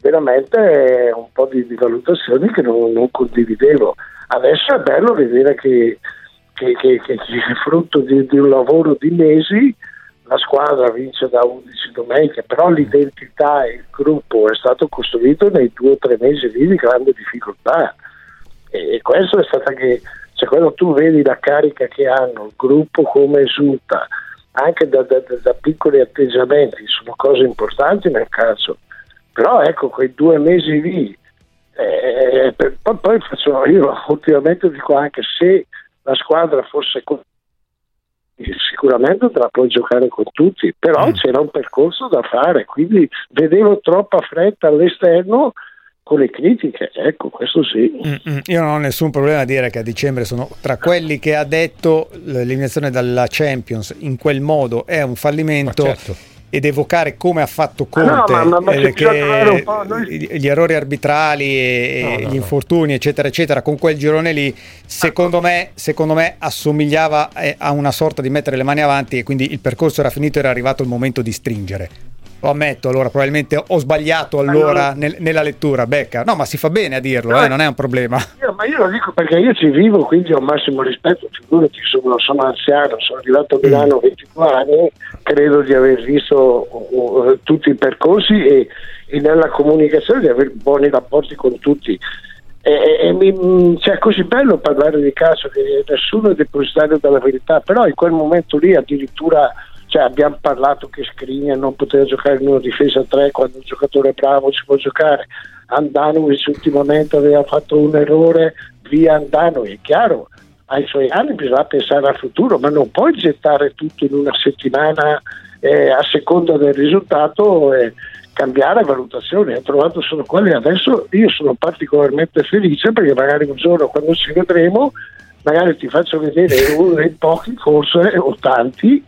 veramente un po' di, di valutazioni che non, non condividevo. Adesso è bello vedere che, che, che- che- frutto di, di un lavoro di mesi, la squadra vince da 11 domeniche, però l'identità e il gruppo è stato costruito nei due o tre mesi lì di grande difficoltà. E, e questo è stata che, cioè quando tu vedi la carica che hanno, il gruppo come esulta, anche da- da- da piccoli atteggiamenti, sono cose importanti nel calcio. Però ecco, quei due mesi lì, eh, per- poi, faccio, io ultimamente dico anche se la squadra fosse co- sicuramente te la puoi giocare con tutti, però c'era un percorso da fare, quindi vedevo troppa fretta all'esterno con le critiche, ecco, questo sì. Mm, Io non ho nessun problema a dire che a dicembre sono tra quelli che ha detto l'eliminazione dalla Champions in quel modo è un fallimento. Ed evocare come ha fatto Ah, no, Conte ma- ma- ma eh, noi- gli errori arbitrali e, No, no, gli no. infortuni, eccetera, eccetera, con quel girone lì, secondo me, secondo me assomigliava eh, a una sorta di mettere le mani avanti e quindi il percorso era finito, era arrivato il momento di stringere. Lo ammetto, allora probabilmente ho sbagliato allora io- nel- nella lettura, Becca. No, ma si fa bene a dirlo, No, eh, non è un problema. Io- ma io lo dico perché io ci vivo, quindi ho massimo rispetto, figurati, sono, sono anziano, sono arrivato a Milano a 22 anni, credo di aver visto uh, tutti i percorsi e, e nella comunicazione di avere buoni rapporti con tutti. E, e- e mi- cioè, è così bello parlare di calcio che nessuno è depositario della verità, però in quel momento lì addirittura cioè, abbiamo parlato che Skriniar non poteva giocare in una difesa a 3 quando un giocatore bravo ci può giocare. Andanovic ultimamente aveva fatto un errore, via Andanovic, è chiaro, ai suoi anni bisogna pensare al futuro, ma non puoi gettare tutto in una settimana eh, a seconda del risultato e cambiare valutazioni. Ho trovato solo quelle. Adesso io sono particolarmente felice perché magari un giorno quando ci vedremo, magari ti faccio vedere uno dei pochi, forse o tanti,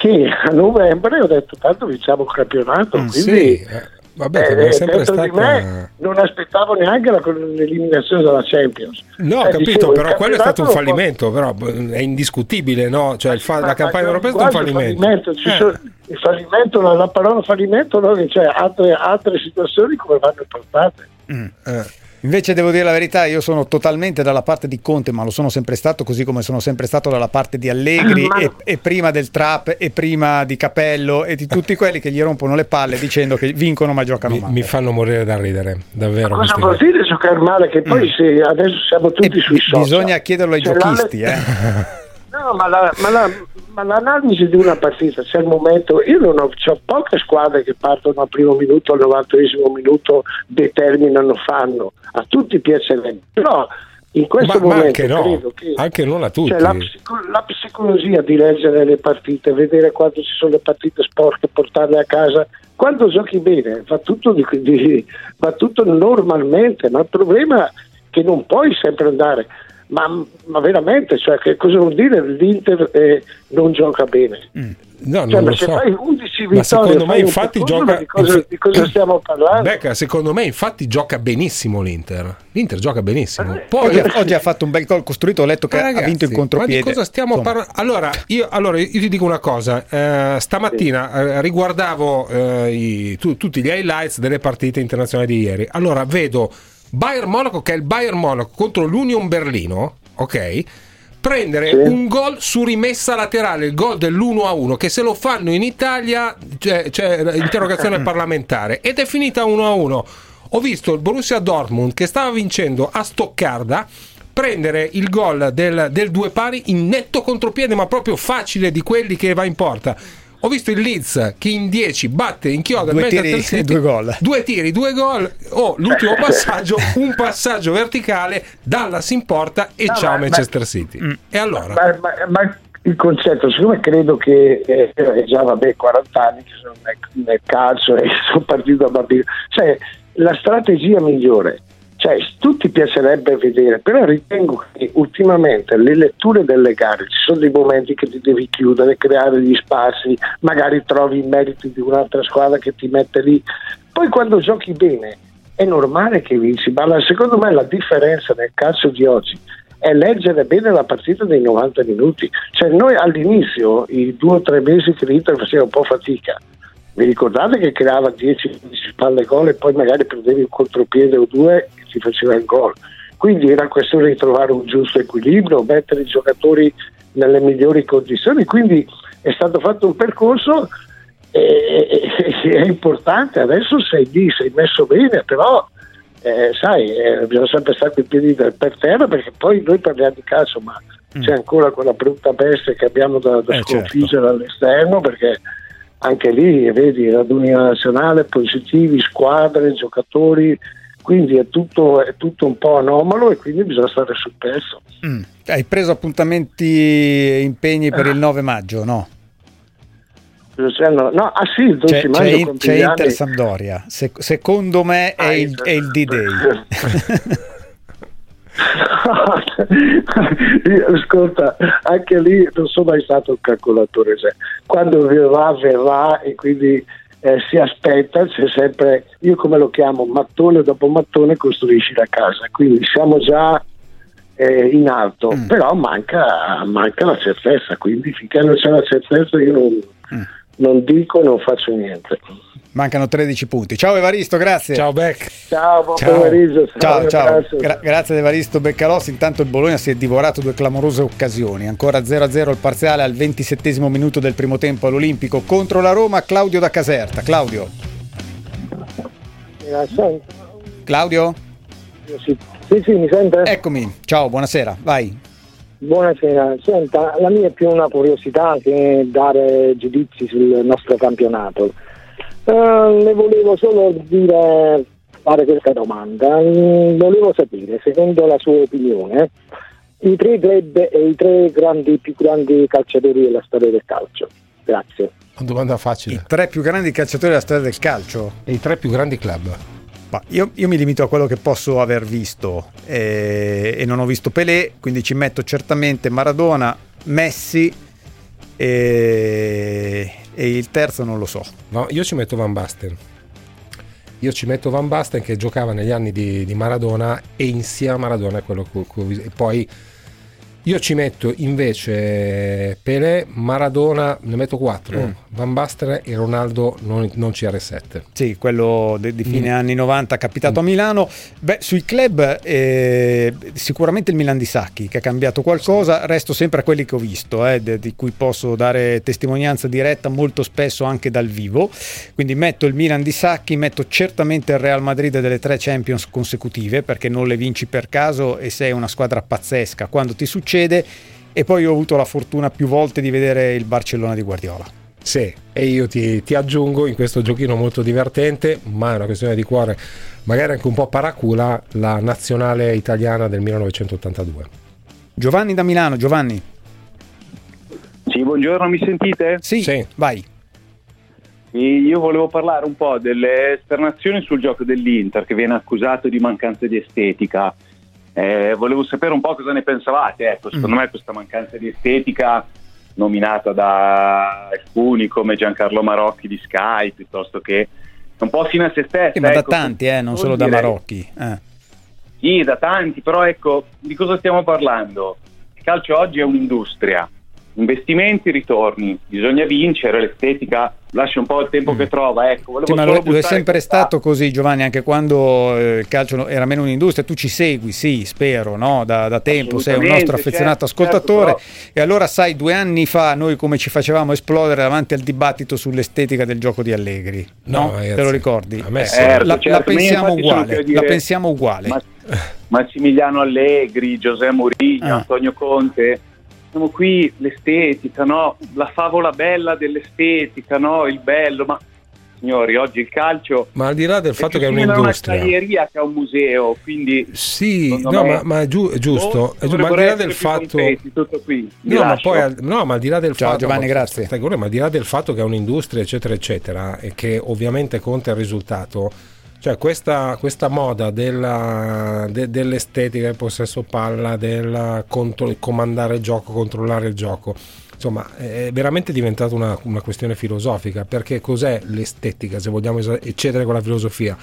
che a novembre ho detto tanto vinciamo il campionato. Mm, quindi, sì, eh, vabbè, eh, sempre stata- me non aspettavo neanche la- l'eliminazione dalla Champions. No, ho Eh, capito, dicevo, però quello è stato un fallimento, però è indiscutibile, no? Cioè il fa- la campagna europea è stato un fallimento. fallimento, Eh. il fallimento, la, la parola fallimento, no, che c'è altre, altre situazioni come vanno trattate. Eh. Invece devo dire la verità, io sono totalmente dalla parte di Conte, ma lo sono sempre stato, così come sono sempre stato dalla parte di Allegri Ma- e, e prima del Trap e prima di Capello e di tutti quelli che gli rompono le palle dicendo che vincono ma giocano Mi, male. mi fanno morire da ridere, davvero. Cosa questi vuol dire giocare male? Che poi Mm. se adesso siamo tutti sui social. Bisogna chiederlo ai giochisti, eh. No, ma, la- ma la- ma l'analisi di una partita c'è il momento. Io non ho poche squadre che partono al primo minuto, al novantesimo minuto, determinano, fanno. A tutti piacerebbe. Però in questo Ma, ma momento anche no, credo che anche non a tutti. cioè, la, psico- la psicologia di leggere le partite, vedere quando ci sono le partite sporche, portarle a casa. Quando giochi bene va tutto, di- di- va tutto normalmente, ma il problema è che non puoi sempre andare. Ma, ma veramente, cioè, che cosa vuol dire l'Inter eh, non gioca bene? No, Cioè, non ma lo se so. fai 11 Ma vittorie, secondo me infatti gioca di cosa, di cosa stiamo parlando? Becca, secondo me infatti gioca benissimo l'Inter. L'Inter gioca benissimo. Poi Oggi, oggi ha fatto un bel gol costruito, ho letto che Ma ha vinto in ragazzi, contropiede. Ma di cosa stiamo parlando? Allora io, allora, io ti dico una cosa. eh, stamattina eh, riguardavo eh, i- tu- tutti gli highlights delle partite internazionali di ieri. Allora vedo Bayern Monaco, che è il Bayern Monaco contro l'Union Berlino, ok? Prendere un gol su rimessa laterale, il gol dell'1-1, che se lo fanno in Italia c'è, c'è interrogazione parlamentare ed è finita 1-1. Ho visto il Borussia Dortmund che stava vincendo a Stoccarda prendere il gol del, del due pari in netto contropiede, ma proprio facile di quelli che va in porta. Ho visto il Leeds che in 10 batte in chioda Due tiri City. due gol. Due tiri, due gol. Oh, l'ultimo passaggio, un passaggio verticale, Dallas in porta e No, ciao ma- Manchester City. E allora? Ma, ma- ma il concetto, siccome credo che eh, è già vabbè, 40 anni che sono nel, nel calcio e sono partito da bambino, cioè la strategia migliore, cioè tutti piacerebbe vedere, però ritengo che ultimamente le letture delle gare ci sono dei momenti che ti devi chiudere, creare gli spazi, magari trovi i meriti di un'altra squadra che ti mette lì, poi quando giochi bene è normale che vinci, ma secondo me la differenza nel calcio di oggi è leggere bene la partita dei 90 minuti. Cioè noi all'inizio, i due o tre mesi che l'Inter faceva un po' fatica, vi ricordate che creava 10-15 palle gol e poi magari prendevi un contropiede o due e ti faceva il gol. Quindi era questione di trovare un giusto equilibrio, mettere i giocatori nelle migliori condizioni. Quindi è stato fatto un percorso e, e- è importante. Adesso sei lì, sei messo bene, però eh, sai, eh, bisogna sempre stare con i piedi per terra perché poi noi parliamo di calcio, ma c'è ancora quella brutta peste che abbiamo da, da Eh, sconfiggere all'esterno perché anche lì, vedi, raduni nazionale, positivi, squadre, giocatori, quindi è tutto, è tutto un po' anomalo e quindi bisogna stare sul pezzo. mm. Hai preso appuntamenti e impegni per il 9 maggio, no? No, ah sì, il 12 C'è, c'è, maggio in- c'è anni. Inter Sampdoria. Se- secondo me è il, è il D-Day. Ascolta, anche lì non sono mai stato un calcolatore, cioè, quando verrà verrà e quindi eh, si aspetta, c'è sempre, io come lo chiamo, mattone dopo mattone costruisci la casa, quindi siamo già eh, in alto, però manca, manca la certezza, quindi finché non c'è la certezza io non, non dico, non faccio niente. Mancano 13 punti. Ciao Evaristo, grazie. Ciao Beck. Ciao, buon Ciao. pomeriggio. Ciao, ciao. grazie. Gra- grazie ad Evaristo Beccalossi. Intanto il Bologna si è divorato due clamorose occasioni. Ancora 0-0 il parziale al 27 minuto del primo tempo all'Olimpico contro la Roma. Claudio da Caserta. Claudio. Claudio? Sì, sì, sì, mi sente? Eccomi. Ciao, buonasera. Vai. Buonasera, senta, la mia è più una curiosità che dare giudizi sul nostro campionato. Eh, le volevo solo dire, fare questa domanda. Mm, volevo sapere, secondo la sua opinione, i tre club e i tre grandi, più grandi calciatori della storia del calcio. Grazie. Una domanda facile. I tre più grandi calciatori della storia del calcio. E i tre più grandi club. Ma io, io mi limito a quello che posso aver visto eh, e non ho visto Pelé, quindi ci metto certamente Maradona, Messi e, e il terzo non lo so. No, io ci metto Van Basten. Io ci metto Van Basten che giocava negli anni di, di Maradona e insieme a Maradona è quello che, poi Io ci metto invece Pelé, Maradona, ne metto 4, Mm. Van Basten e Ronaldo non, non CR7. Sì, quello de- di fine Mm. anni 90 capitato a Milano. Beh, sui club eh, sicuramente il Milan di Sacchi che ha cambiato qualcosa, resto sempre a quelli che ho visto, eh, de- di cui posso dare testimonianza diretta molto spesso anche dal vivo. Quindi metto il Milan di Sacchi, metto certamente il Real Madrid delle tre Champions consecutive perché non le vinci per caso e sei una squadra pazzesca quando ti succede. E poi ho avuto la fortuna più volte di vedere il Barcellona di Guardiola. Sì, e io ti, ti aggiungo in questo giochino molto divertente, ma è una questione di cuore, magari anche un po' paracula, la nazionale italiana del 1982. Giovanni da Milano, Giovanni. Sì, buongiorno, mi sentite? Sì, vai. Io volevo parlare un po' delle esternazioni sul gioco dell'Inter che viene accusato di mancanza di estetica. Eh, volevo sapere un po' cosa ne pensavate. Ecco, secondo Mm. me questa mancanza di estetica nominata da alcuni come Giancarlo Marocchi di Sky piuttosto che un po' fine a se stessa. Sì, ma da ecco, tanti, eh, non solo da dire- Marocchi. eh. Sì, da tanti, però ecco, di cosa stiamo parlando? Il calcio oggi è un'industria, investimenti, ritorni, bisogna vincere, l'estetica lascia un po' il tempo che trova, ecco, Mm. Sì, ma lo, lo è sempre questa- stato così, Giovanni, anche quando eh, il calcio era meno un'industria. Tu ci segui, sì, spero, no? da, da tempo, sei un nostro affezionato certo, ascoltatore. certo, E allora, sai, due anni fa noi come ci facevamo esplodere davanti al dibattito sull'estetica del gioco di Allegri, no? No, ragazzi, Te lo ricordi? me Eh, sì. Certo, la, la certo, io pensiamo uguale, dire- la pensiamo uguale. Ma- Massimiliano Allegri, Giuseppe Mourinho, Ah. Antonio Conte. Siamo qui l'estetica, no? La favola bella dell'estetica, no? Il bello, ma signori, oggi il calcio Ma al di là del è fatto che è simile a una un'industria. caglieria che a un museo, quindi Sì, no, ma, ma è, giu- è giusto, è giu- ma al di là del fatto... tutto qui. No ma, poi, al- no, ma al di là del Ciao, fatto, Giovanni, ma- grazie. stai con me, ma al di là del fatto che è un'industria, eccetera, eccetera, e che ovviamente conta il risultato, cioè questa, questa moda della- de- dell'estetica, del possesso palla, del contro- comandare il gioco, controllare il gioco, insomma, è veramente diventata una, una questione filosofica, perché cos'è l'estetica, se vogliamo eccedere con la filosofia?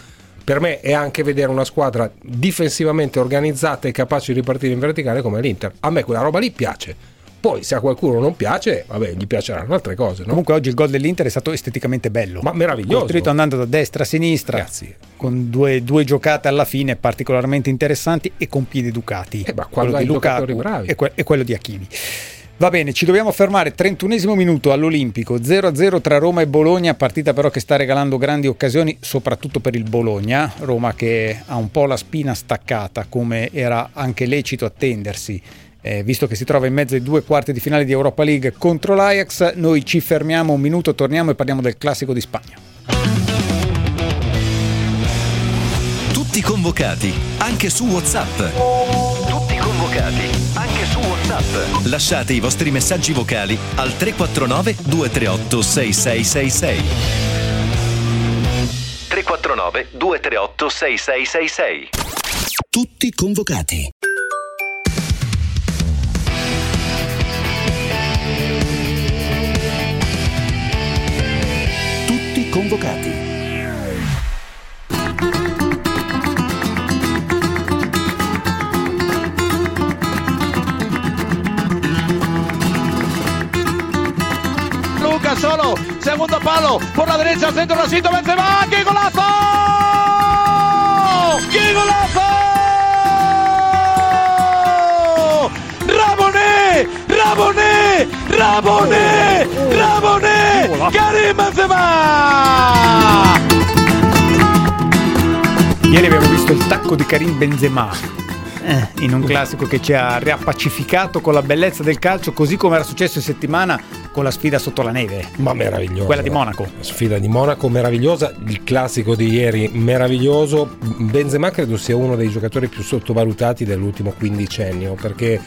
Per me è anche vedere una squadra difensivamente organizzata e capace di ripartire in verticale come l'Inter. A me quella roba lì piace. Poi se a qualcuno non piace, vabbè, gli piaceranno altre cose, no? Comunque oggi il gol dell'Inter è stato esteticamente bello. Ma meraviglioso. Costruito andando da destra a sinistra, con due, due giocate alla fine particolarmente interessanti e con piedi educati. Eh, quando quello di Lukaku e, que- e quello di Hakimi. Va bene, ci dobbiamo fermare. 31esimo minuto all'Olimpico, 0-0 tra Roma e Bologna, partita però che sta regalando grandi occasioni, soprattutto per il Bologna. Roma che ha un po' la spina staccata, come era anche lecito attendersi. Eh, visto che si trova in mezzo ai due quarti di finale di Europa League contro l'Ajax, noi ci fermiamo un minuto, torniamo e parliamo del classico di Spagna. Tutti convocati, anche su WhatsApp. Tutti convocati, anche su WhatsApp. Lasciate i vostri messaggi vocali al 349 238 6666. 349 238 6666. Tutti convocati. Convocati. Luca solo, segundo palo, por la derecha, centro, Rosito, Benzema, ¡qué golazo! ¡Qué golazo! ¡Raboné! ¡Raboné! ¡Raboné! ¡Raboné! ¡Karim Benzema! Ieri abbiamo visto il tacco di Karim Benzema eh, in un classico che ci ha riappacificato con la bellezza del calcio, così come era successo in settimana con la sfida sotto la neve. Ma meraviglioso. Quella di Monaco. Sfida di Monaco meravigliosa, il classico di ieri meraviglioso. Benzema credo sia uno dei giocatori più sottovalutati dell'ultimo quindicennio perché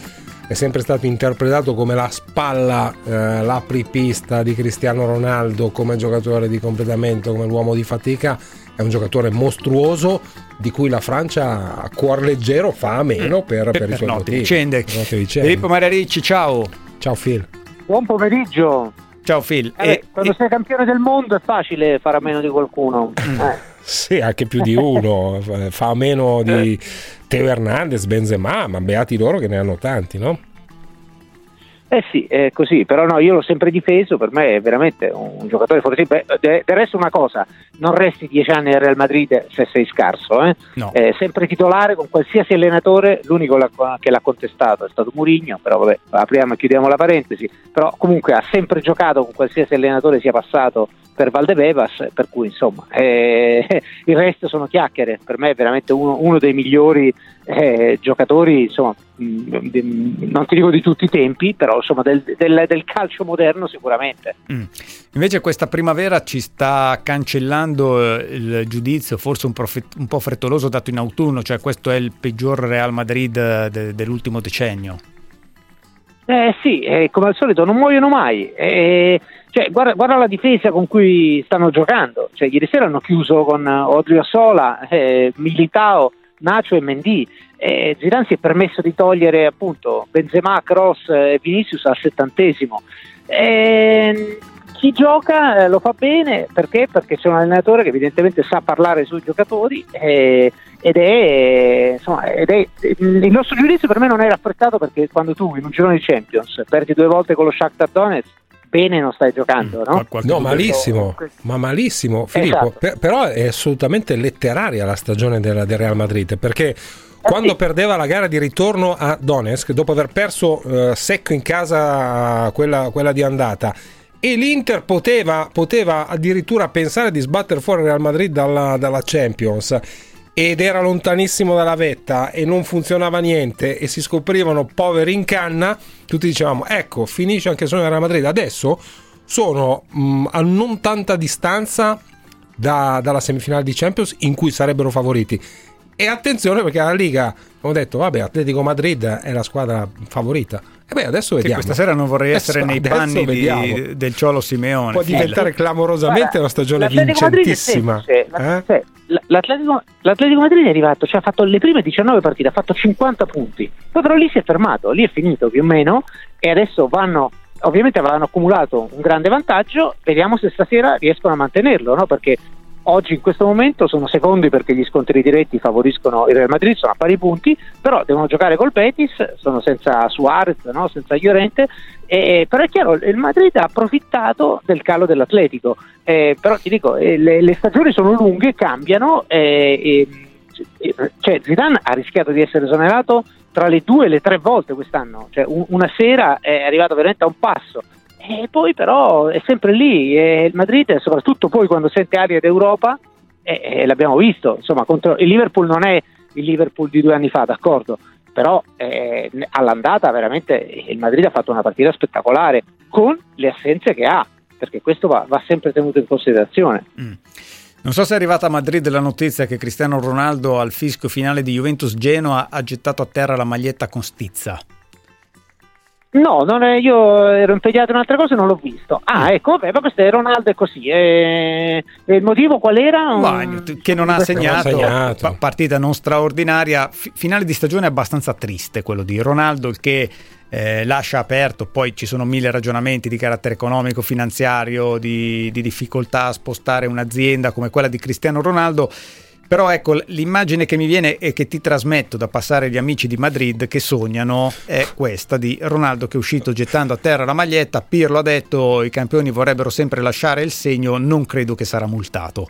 è sempre stato interpretato come la spalla, eh, l'apripista di Cristiano Ronaldo come giocatore di completamento, come l'uomo di fatica. È un giocatore mostruoso di cui la Francia a cuor leggero fa a meno per, per, i suoi note motivi. vicende. Per note vicende. Filippo Maria Ricci, ciao. Ciao Phil. Buon pomeriggio. Ciao Phil. Eh, E- quando sei campione del mondo è facile fare a meno di qualcuno. Eh. Sì, anche più di uno. Fa meno di Teo Hernandez, Benzema, ma beati loro che ne hanno tanti, no? Eh sì, è così, però no, io l'ho sempre difeso, per me è veramente un giocatore. Beh, de- Del resto una cosa, non resti dieci anni al Real Madrid se sei scarso, eh? No. Eh, sempre titolare con qualsiasi allenatore, l'unico che l'ha contestato è stato Murigno, però vabbè, apriamo e chiudiamo la parentesi, però comunque ha sempre giocato con qualsiasi allenatore sia passato per Valdebebas, per cui insomma eh, il resto sono chiacchiere, per me è veramente uno, uno dei migliori eh, giocatori, insomma, di- non ti dico di tutti i tempi, però insomma del, del- del calcio moderno sicuramente. Mm. Invece questa primavera ci sta cancellando eh, il giudizio, forse un, profe- un po' frettoloso dato in autunno, cioè questo è il peggior Real Madrid eh, de- dell'ultimo decennio. Eh sì, eh, come al solito non muoiono mai. Eh, cioè, guarda, guarda la difesa con cui stanno giocando. Cioè, ieri sera hanno chiuso con eh, Odriozola, eh, Militao, Nacho e Mendy. Eh, Zidane si è permesso di togliere appunto Benzema, Cross e Vinicius al settantesimo. Eh, chi gioca eh, lo fa bene perché? Perché c'è un allenatore che evidentemente sa parlare sui giocatori eh, ed, è, insomma, ed è il nostro giudizio per me non è raffreddato perché quando tu in un girone di Champions perdi due volte con lo Shakhtar Donetsk bene non stai giocando no? No, malissimo, ma malissimo, Filippo. Esatto. Per- però è assolutamente letteraria la stagione del, del Real Madrid perché quando perdeva la gara di ritorno a Donetsk, dopo aver perso eh, secco in casa quella, quella di andata, e l'Inter poteva, poteva addirittura pensare di sbattere fuori il Real Madrid dalla, dalla Champions ed era lontanissimo dalla vetta e non funzionava niente e si scoprivano poveri in canna, tutti dicevamo ecco finisce anche solo Real Madrid, adesso sono mh, a non tanta distanza da- dalla semifinale di Champions in cui sarebbero favoriti. E attenzione perché la Liga, come ho detto, vabbè, Atletico Madrid è la squadra favorita. E beh, adesso Che vediamo. questa sera non vorrei essere Adesso- nei panni di- del Ciolo Simeone. Può diventare clamorosamente Guarda, una stagione Madrid vincentissima. La- Eh? cioè, l'Atletico, l'Atletico Madrid è arrivato, cioè ha fatto le prime 19 partite, ha fatto 50 punti, poi però lì si è fermato, lì è finito più o meno e adesso vanno, ovviamente avranno accumulato un grande vantaggio, vediamo se stasera riescono a mantenerlo, no? perché oggi in questo momento sono secondi perché gli scontri diretti favoriscono il Real Madrid, sono a pari punti, però devono giocare col Betis, sono senza Suarez, no? senza Llorente, e, però è chiaro, il Madrid ha approfittato del calo dell'Atletico, Eh, però ti dico, eh, le, le stagioni sono lunghe, cambiano, eh, cioè Zidane ha rischiato di essere esonerato tra le due e le tre volte quest'anno, cioè un- una sera è arrivato veramente a un passo. E poi però è sempre lì, e il Madrid, soprattutto poi quando sente aria d'Europa, eh, eh, l'abbiamo visto, insomma, contro il Liverpool non è il Liverpool di due anni fa, d'accordo, però eh, all'andata veramente il Madrid ha fatto una partita spettacolare con le assenze che ha, perché questo va, va sempre tenuto in considerazione. Non so se è arrivata a Madrid la notizia che Cristiano Ronaldo al fischio finale di Juventus Genoa ha gettato a terra la maglietta con stizza. No, non è- io ero impegnato in altre cose e non l'ho visto. Ah, ecco, vabbè, ma questo è Ronaldo è così. E, e il motivo qual era? Ma, Un- che non ha segnato, pa- partita non straordinaria, fi- finale di stagione abbastanza triste quello di Ronaldo il che eh, lascia aperto, poi ci sono mille ragionamenti di carattere economico, finanziario, di, di difficoltà a spostare un'azienda come quella di Cristiano Ronaldo. Però ecco, l'immagine che mi viene e che ti trasmetto da passare agli amici di Madrid che sognano è questa di Ronaldo che è uscito gettando a terra la maglietta. Pirlo ha detto i campioni vorrebbero sempre lasciare il segno, non credo che sarà multato.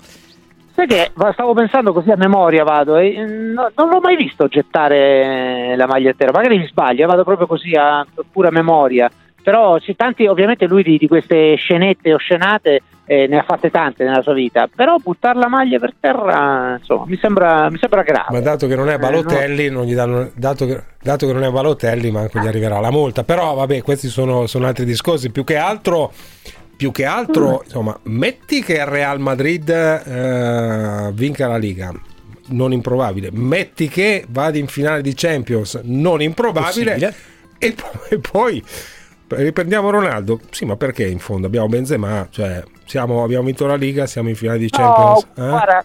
Sai che stavo pensando così a memoria, vado, e, mm, no- non l'ho mai visto gettare la maglia a terra, magari mi sbaglio, vado proprio così a pura memoria. Però c'è tanti, ovviamente lui di, di queste scenette o scenate eh, ne ha fatte tante nella sua vita, però buttare la maglia per terra, insomma, mi sembra, mi sembra grave. Ma dato che non è Eh, Balotelli, non gli danno, dato, che, dato che non è Balotelli, manco gli arriverà la multa. Però vabbè, questi sono, sono altri discorsi. Più che altro, più che altro insomma, metti che il Real Madrid eh, vinca la Liga. Non improbabile, metti che vada in finale di Champions, non improbabile, Possibile. e poi, e poi riprendiamo Ronaldo. Sì, ma perché in fondo abbiamo Benzema, cioè siamo, abbiamo vinto la Liga, siamo in finale di Champions. No, eh? guarda,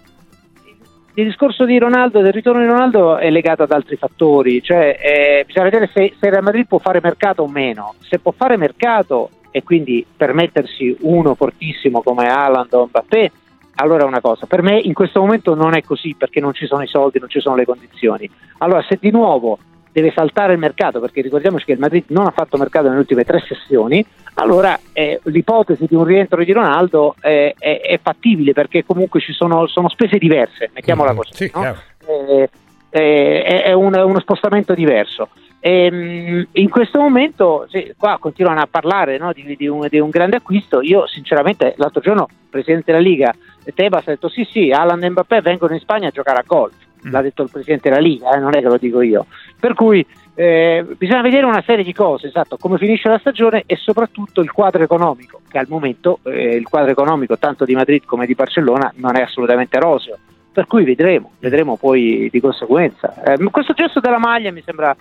il discorso di Ronaldo, del ritorno di Ronaldo è legato ad altri fattori, cioè eh, bisogna vedere se, se Real Madrid può fare mercato o meno. Se può fare mercato e quindi permettersi uno fortissimo come Haaland o Mbappé, allora è una cosa. Per me in questo momento non è così perché non ci sono i soldi, non ci sono le condizioni. Allora se di nuovo deve saltare il mercato, perché ricordiamoci che il Madrid non ha fatto mercato nelle ultime tre sessioni, allora eh, l'ipotesi di un rientro di Ronaldo è, è, è fattibile perché comunque ci sono, sono spese diverse, mettiamola Mm, così. sì, no? Eh, eh, è, un- uno spostamento diverso. Ehm, in questo momento, sì, qua continuano a parlare no, di, di un, di un grande acquisto. Io, sinceramente, l'altro giorno il presidente della Liga, Tebas, ha detto: Sì, sì, Alan e Mbappé vengono in Spagna a giocare a golf. L'ha detto il presidente della Liga, eh, non è che lo dico io. Per cui eh, bisogna vedere una serie di cose, esatto, come finisce la stagione e soprattutto il quadro economico, che al momento eh, il quadro economico tanto di Madrid come di Barcellona non è assolutamente roseo. Per cui vedremo, vedremo poi di conseguenza. Eh, questo gesto della maglia mi sembra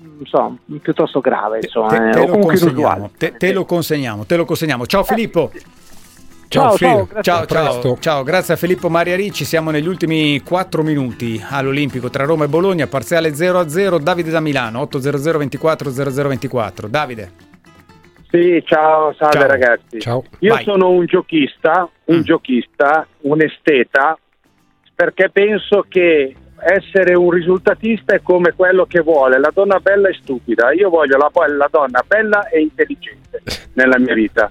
non so, piuttosto grave, insomma, Te, eh, te o lo te, te lo consegniamo, te lo consegniamo. Ciao Filippo. Ciao, Phil. ciao, grazie. ciao, A ciao, ciao, grazie a Filippo Maria Ricci. Siamo negli ultimi 4 minuti all'Olimpico tra Roma e Bologna, parziale 0-0. Davide da Milano, 800 24 0024. Davide. Sì, ciao, salve Ciao. ragazzi. Ciao. Io Vai. sono un giochista, un giochista, un esteta, perché penso che essere un risultatista è come quello che vuole la donna bella e stupida. Io voglio la, la donna bella e intelligente nella mia vita.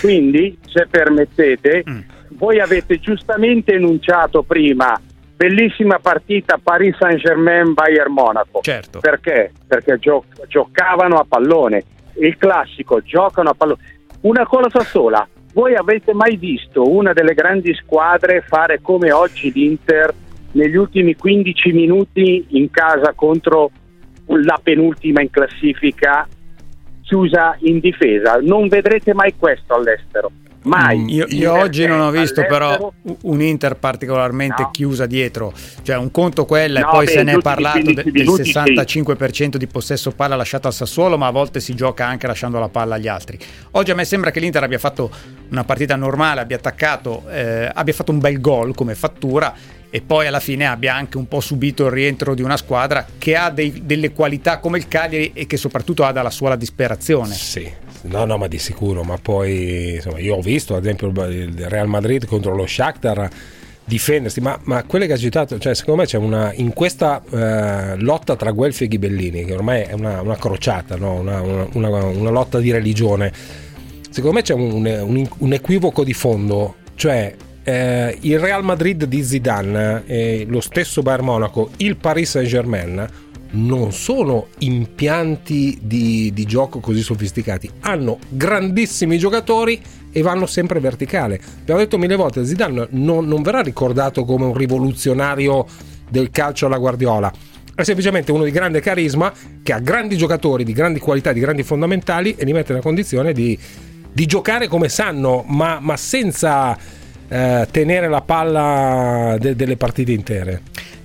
Quindi, se permettete, voi avete giustamente enunciato prima bellissima partita Paris Saint-Germain-Bayern Monaco. Certo. Perché? Perché gio- giocavano a pallone. Il classico, giocano a pallone. Una cosa sola, voi avete mai visto una delle grandi squadre fare come oggi l'Inter negli ultimi 15 minuti in casa contro la penultima in classifica chiusa in difesa? Non vedrete mai questo all'estero. Mai. Mm, Io, io oggi non ho visto però all'estero- u- un Inter particolarmente No. chiusa dietro, cioè un conto quella No, e poi beh, se ne è parlato de- 15 del minuti sì. 65% di possesso palla lasciato al Sassuolo, ma a volte si gioca anche lasciando la palla agli altri. Oggi a me sembra che l'Inter abbia fatto una partita normale, abbia attaccato, eh, abbia fatto un bel gol come fattura e poi alla fine abbia anche un po' subito il rientro di una squadra che ha dei- delle qualità come il Cagliari e che soprattutto ha dalla sua la disperazione. Sì. No, no, ma di sicuro, ma poi insomma, io ho visto ad esempio il Real Madrid contro lo Shakhtar difendersi, ma, ma quelle che ha citato, cioè secondo me c'è una, in questa eh, lotta tra Guelfi e Ghibellini, che ormai è una, una crociata, no? una- una lotta di religione, secondo me c'è un, un- un equivoco di fondo, cioè eh, il Real Madrid di Zidane, e lo stesso Bayern Monaco, il Paris Saint Germain non sono impianti di, di gioco così sofisticati, hanno grandissimi giocatori e vanno sempre verticale. Abbiamo detto mille volte, Zidane non, non verrà ricordato come un rivoluzionario del calcio alla Guardiola. È semplicemente uno di grande carisma che ha grandi giocatori di grandi qualità, di grandi fondamentali e li mette nella condizione di, di giocare come sanno, ma, ma senza eh, tenere la palla de- delle partite intere.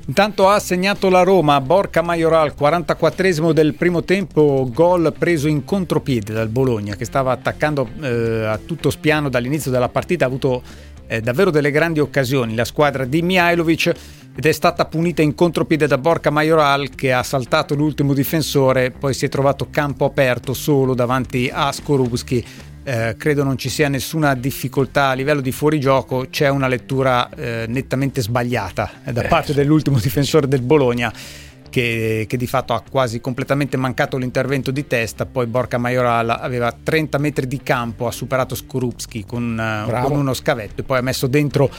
Intanto ha segnato la Roma, Borca Majoral, 44esimo del primo tempo, gol preso in contropiede dal Bologna che stava attaccando eh, a tutto spiano dall'inizio della partita, ha avuto eh, davvero delle grandi occasioni la squadra di Mihailovic ed è stata punita in contropiede da Borca Majoral che ha saltato l'ultimo difensore, poi si è trovato campo aperto solo davanti a Skorupski. Eh, credo non ci sia nessuna difficoltà a livello di fuorigioco, c'è una lettura eh, nettamente sbagliata eh, da Eh, parte dell'ultimo difensore del Bologna che, che di fatto ha quasi completamente mancato l'intervento di testa, poi Borca Majoral aveva 30 metri di campo, ha superato Skorupski con, con uno scavetto e poi ha messo dentro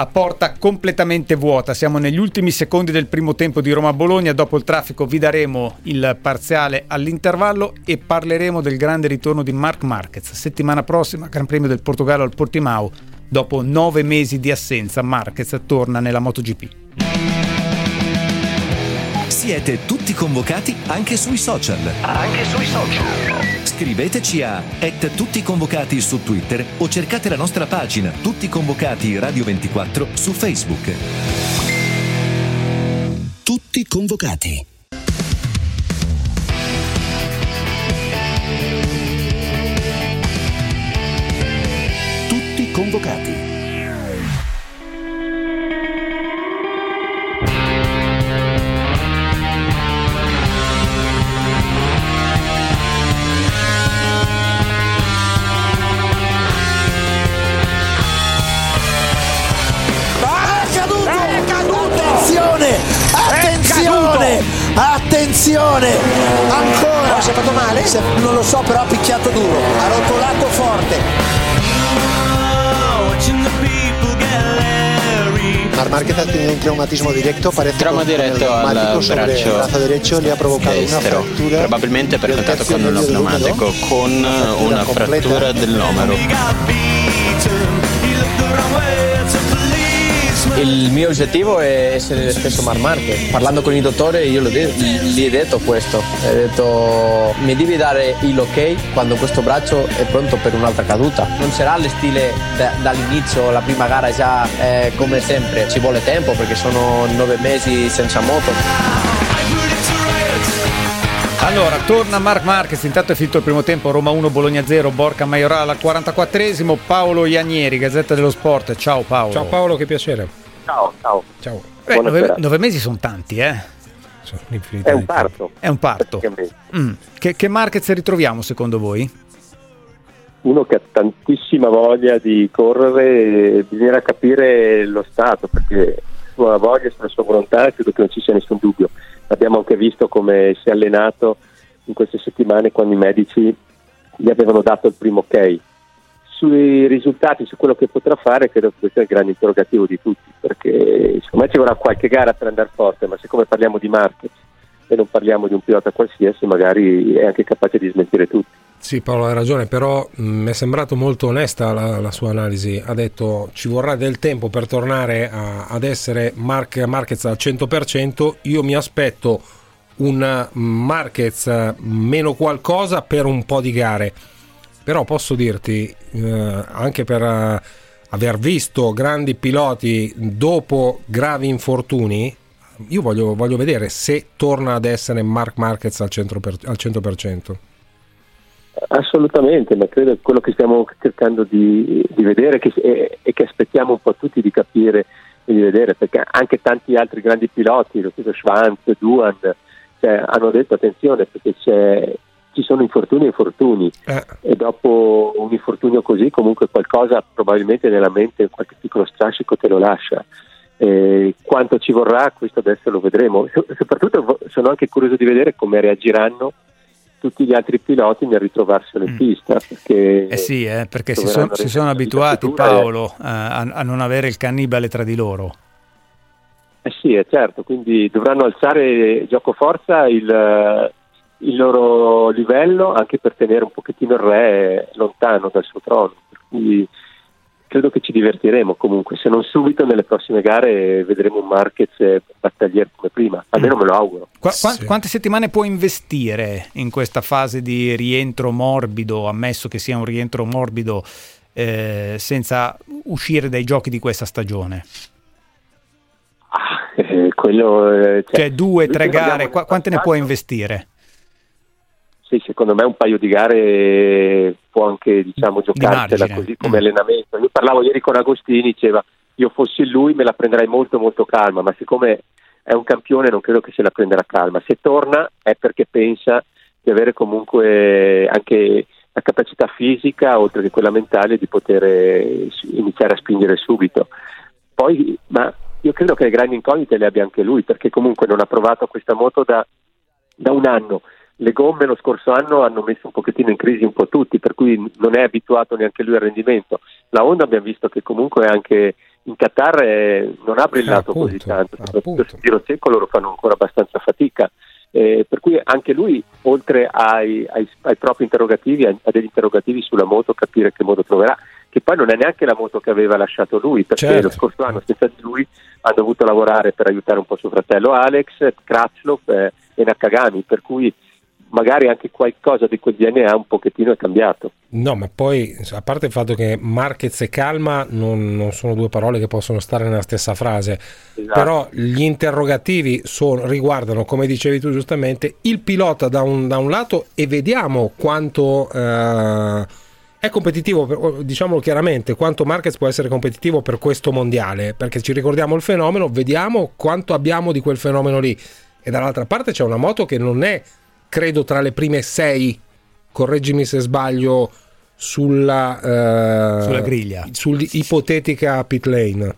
a porta completamente vuota. Siamo negli ultimi secondi del primo tempo di Roma-Bologna. Dopo il traffico vi daremo il parziale all'intervallo e parleremo del grande ritorno di Marc Marquez. Settimana prossima, Gran Premio del Portogallo al Portimao. Dopo nove mesi di assenza, Marquez torna nella MotoGP. Siete tutti convocati anche sui social. Anche sui social. Scriveteci a at tutti convocati su Twitter o cercate la nostra pagina Tutti convocati Radio 24 su Facebook. Tutti convocati. Tutti convocati. Attenzione! Ancora! Si è fatto male? Se- non lo so, però ha picchiato duro. Ha rotolato forte. Mar Marquez ha tenido un traumatismo directo, parece Trauma diretto al sobre el braccio brazo derecho le ha provocado una destro, fractura probabilmente per contatto con del pneumatico, con una frattura dell'omero. Il mio obiettivo è essere lo stesso Mar Marquez. Parlando con il dottore io gli ho detto questo. Ho detto mi devi dare il ok quando questo braccio è pronto per un'altra caduta. Non sarà il stile da- dall'inizio, la prima gara già eh, come sempre. Ci vuole tempo perché sono nove mesi senza moto. Allora, torna Marc Marquez, intanto è finito il primo tempo, Roma 1, Bologna 0, Borca Maiorala al 44esimo, Paolo Ianieri, Gazzetta dello Sport, ciao Paolo. Ciao Paolo, che piacere. Ciao, ciao. Ciao. Eh, nove, nove mesi sono tanti, eh? È un parto. È un parto. Mm. Che, che Marquez ritroviamo secondo voi? Uno che ha tantissima voglia di correre, bisognerà capire lo stato perché sulla voglia, sulla sua volontà, credo che non ci sia nessun dubbio. Abbiamo anche visto come si è allenato in queste settimane quando i medici gli avevano dato il primo ok. Sui risultati, su quello che potrà fare, credo che questo è il grande interrogativo di tutti, perché secondo me ci vorrà qualche gara per andare forte, ma siccome parliamo di Marquez e non parliamo di un pilota qualsiasi, magari è anche capace di smentire tutti. Sì, Paolo hai ragione, però mh, mi è sembrato molto onesta la, la sua analisi. Ha detto ci vorrà del tempo per tornare a- ad essere Mark, Marquez al 100%. Io mi aspetto un Marquez eh, meno qualcosa per un po' di gare. Però posso dirti, eh, anche per eh, aver visto grandi piloti dopo gravi infortuni, io voglio, voglio vedere se torna ad essere Mark Marquez al 100%. per- al 100%. Assolutamente, ma credo che quello che stiamo cercando di, di vedere che- e, e che aspettiamo un po' tutti di capire e di vedere, perché anche tanti altri grandi piloti, lo stesso Schwanz, Duan, cioè, hanno detto attenzione perché c'è- ci sono infortuni e infortuni e dopo un infortunio così comunque qualcosa probabilmente nella mente, qualche piccolo strascico te lo lascia. Eh, quanto ci vorrà, questo adesso lo vedremo. So- soprattutto sono anche curioso di vedere come reagiranno tutti gli altri piloti nel ritrovarselo in pista. Perché, Eh sì, eh, perché si, son- si sono abituati, e- Paolo, eh, a, a non avere il cannibale tra di loro. Eh sì, è certo, quindi dovranno alzare gioco forza il, eh, il loro livello anche per tenere un pochettino il re lontano dal suo trono. Per cui credo che ci divertiremo comunque, se non subito nelle prossime gare vedremo un Marquez battagliere come prima, almeno me lo auguro. Qua- qua- Quante settimane può investire in questa fase di rientro morbido, ammesso che sia un rientro morbido, eh, senza uscire dai giochi di questa stagione? Eh, quello, eh, cioè, Cioè due, tre gare, qua- quante ne può investire? Sì, secondo me un paio di gare può anche diciamo, giocarsela così come allenamento. Io parlavo ieri con Agostini, diceva io fossi lui me la prenderei molto molto calma, ma siccome è un campione non credo che se la prenderà calma. Se torna è perché pensa di avere comunque anche la capacità fisica, oltre che quella mentale, di poter eh, iniziare a spingere subito. Poi, ma io credo che le grandi incognite le abbia anche lui, perché comunque non ha provato questa moto da, da un anno. Le gomme lo scorso anno hanno messo un pochettino in crisi un po' tutti, per cui non è abituato neanche lui al rendimento. La Honda abbiamo visto che comunque anche in Qatar eh, non ha brillato appunto, così tanto, soprattutto sul tiro secco loro fanno ancora abbastanza fatica. Eh, per cui anche lui, oltre ai, ai- ai propri interrogativi, ha ha degli interrogativi sulla moto, capire che modo troverà, che poi non è neanche la moto che aveva lasciato lui, perché Certo. lo scorso anno senza di lui ha dovuto lavorare per aiutare un po' suo fratello Alex, Kratzlov eh, e Nakagami, per cui magari anche qualcosa di quel DNA un pochettino è cambiato. No, ma poi a parte il fatto che Marquez e calma non, non sono due parole che possono stare nella stessa frase, però gli interrogativi sono- riguardano, come dicevi tu giustamente, il pilota da un, da un lato e vediamo quanto eh, è competitivo, diciamolo chiaramente, quanto Marquez può essere competitivo per questo mondiale, perché ci ricordiamo il fenomeno, vediamo quanto abbiamo di quel fenomeno lì. E dall'altra parte c'è una moto che non è, credo, tra le prime sei correggimi se sbaglio, sulla, eh, Sulla griglia. sull'ipotetica pit lane.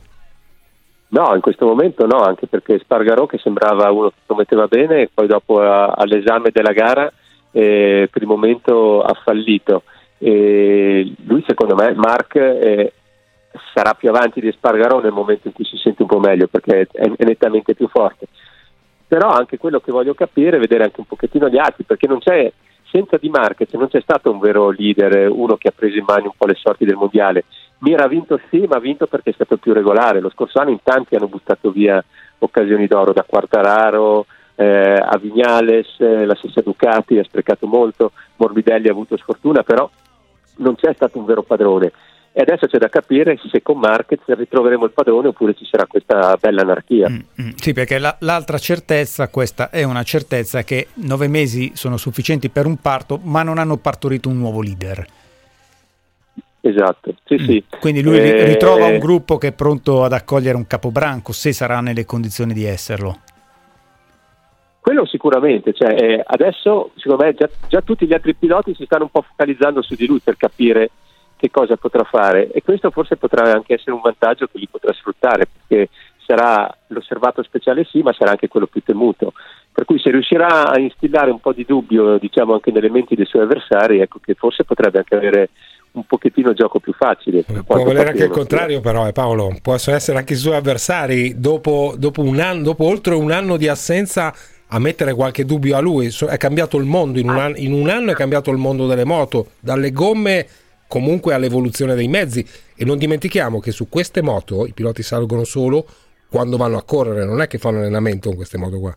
No, in questo momento no, anche perché Spargarò che sembrava uno che prometteva bene e poi dopo a, all'esame della gara eh, per il momento ha fallito. E lui secondo me, Mark, eh, sarà più avanti di Spargarò nel momento in cui si sente un po' meglio perché è, è nettamente più forte. Però anche quello che voglio capire è vedere anche un pochettino gli altri perché non c'è senza Di Marquez non c'è stato un vero leader, uno che ha preso in mano un po' le sorti del mondiale. Mir ha vinto sì, ma ha vinto perché è stato più regolare. Lo scorso anno in tanti hanno buttato via occasioni d'oro, da Quartararo eh, a Vignales, eh, la stessa Ducati ha sprecato molto, Morbidelli ha avuto sfortuna, però non c'è stato un vero padrone. E adesso c'è da capire se con Marquez ritroveremo il padrone oppure ci sarà questa bella anarchia. Mm, mm, sì, perché la, l'altra certezza, questa è una certezza che nove mesi sono sufficienti per un parto, ma non hanno partorito un nuovo leader. Esatto, sì, mm. sì. Quindi lui eh... ritrova un gruppo che è pronto ad accogliere un capobranco, se sarà nelle condizioni di esserlo. Quello sicuramente, cioè, eh, adesso secondo me già, già tutti gli altri piloti si stanno un po' focalizzando su di lui per capire che cosa potrà fare e questo forse potrà anche essere un vantaggio che gli potrà sfruttare perché sarà l'osservato speciale sì ma sarà anche quello più temuto per cui se riuscirà a instillare un po' di dubbio diciamo anche nelle menti dei suoi avversari ecco che forse potrebbe anche avere un pochettino gioco più facile. Può volere anche il contrario, però, eh, Paolo. Possono essere anche i suoi avversari dopo, dopo, un anno, dopo oltre un anno di assenza a mettere qualche dubbio a lui. È cambiato il mondo in un, anno, in un anno, è cambiato il mondo delle moto, dalle gomme comunque all'evoluzione dei mezzi e non dimentichiamo che su queste moto i piloti salgono solo quando vanno a correre, non è che fanno allenamento con queste moto qua.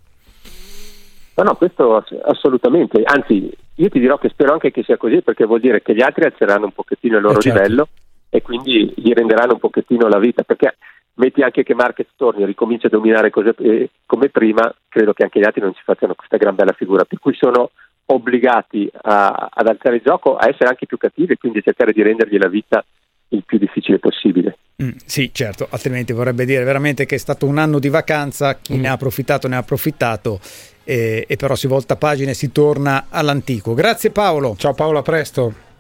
No, no, questo assolutamente, anzi io ti dirò che spero anche che sia così perché vuol dire che gli altri alzeranno un pochettino il loro eh certo. livello e quindi gli renderanno un pochettino la vita perché metti anche che Marquez torni e ricomincia a dominare cose, eh, come prima, credo che anche gli altri non ci facciano questa gran bella figura, per cui sono obbligati a, ad alzare il gioco, a essere anche più cattivi e quindi cercare di rendergli la vita il più difficile possibile. Mm, sì, certo, altrimenti vorrebbe dire veramente che è stato un anno di vacanza, chi mm. ne ha approfittato ne ha approfittato e, e però si volta pagina e si torna all'antico. Grazie Paolo. Ciao Paolo, a presto.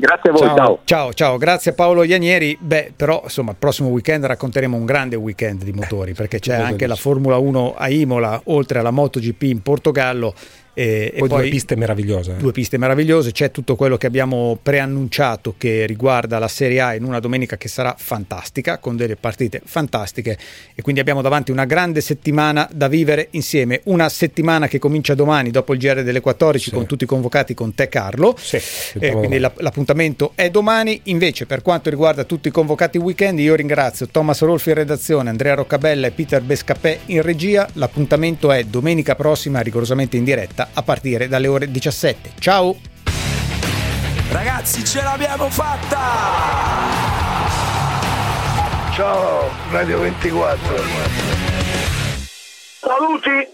Grazie a voi, ciao. ciao. Ciao, ciao, grazie a Paolo Ianieri. Beh, però insomma, il prossimo weekend racconteremo un grande weekend di motori perché c'è anche la Formula 1 a Imola, oltre alla MotoGP in Portogallo e, poi, e poi due piste meravigliose. Due piste meravigliose, c'è tutto quello che abbiamo preannunciato che riguarda la Serie A in una domenica che sarà fantastica, con delle partite fantastiche. E quindi abbiamo davanti una grande settimana da vivere insieme, una settimana che comincia domani dopo il GR delle 14 sì. con tutti convocati con te Carlo, sì, eh, quindi la, l'appuntamento è domani, invece per quanto riguarda tutti i convocati weekend io ringrazio Thomas Rolfi in redazione, Andrea Roccabella e Peter Bescapè in regia, l'appuntamento è domenica prossima rigorosamente in diretta diretta a partire dalle ore 17. Ciao! Ragazzi, ce l'abbiamo fatta! Ciao, Radio 24. Saluti!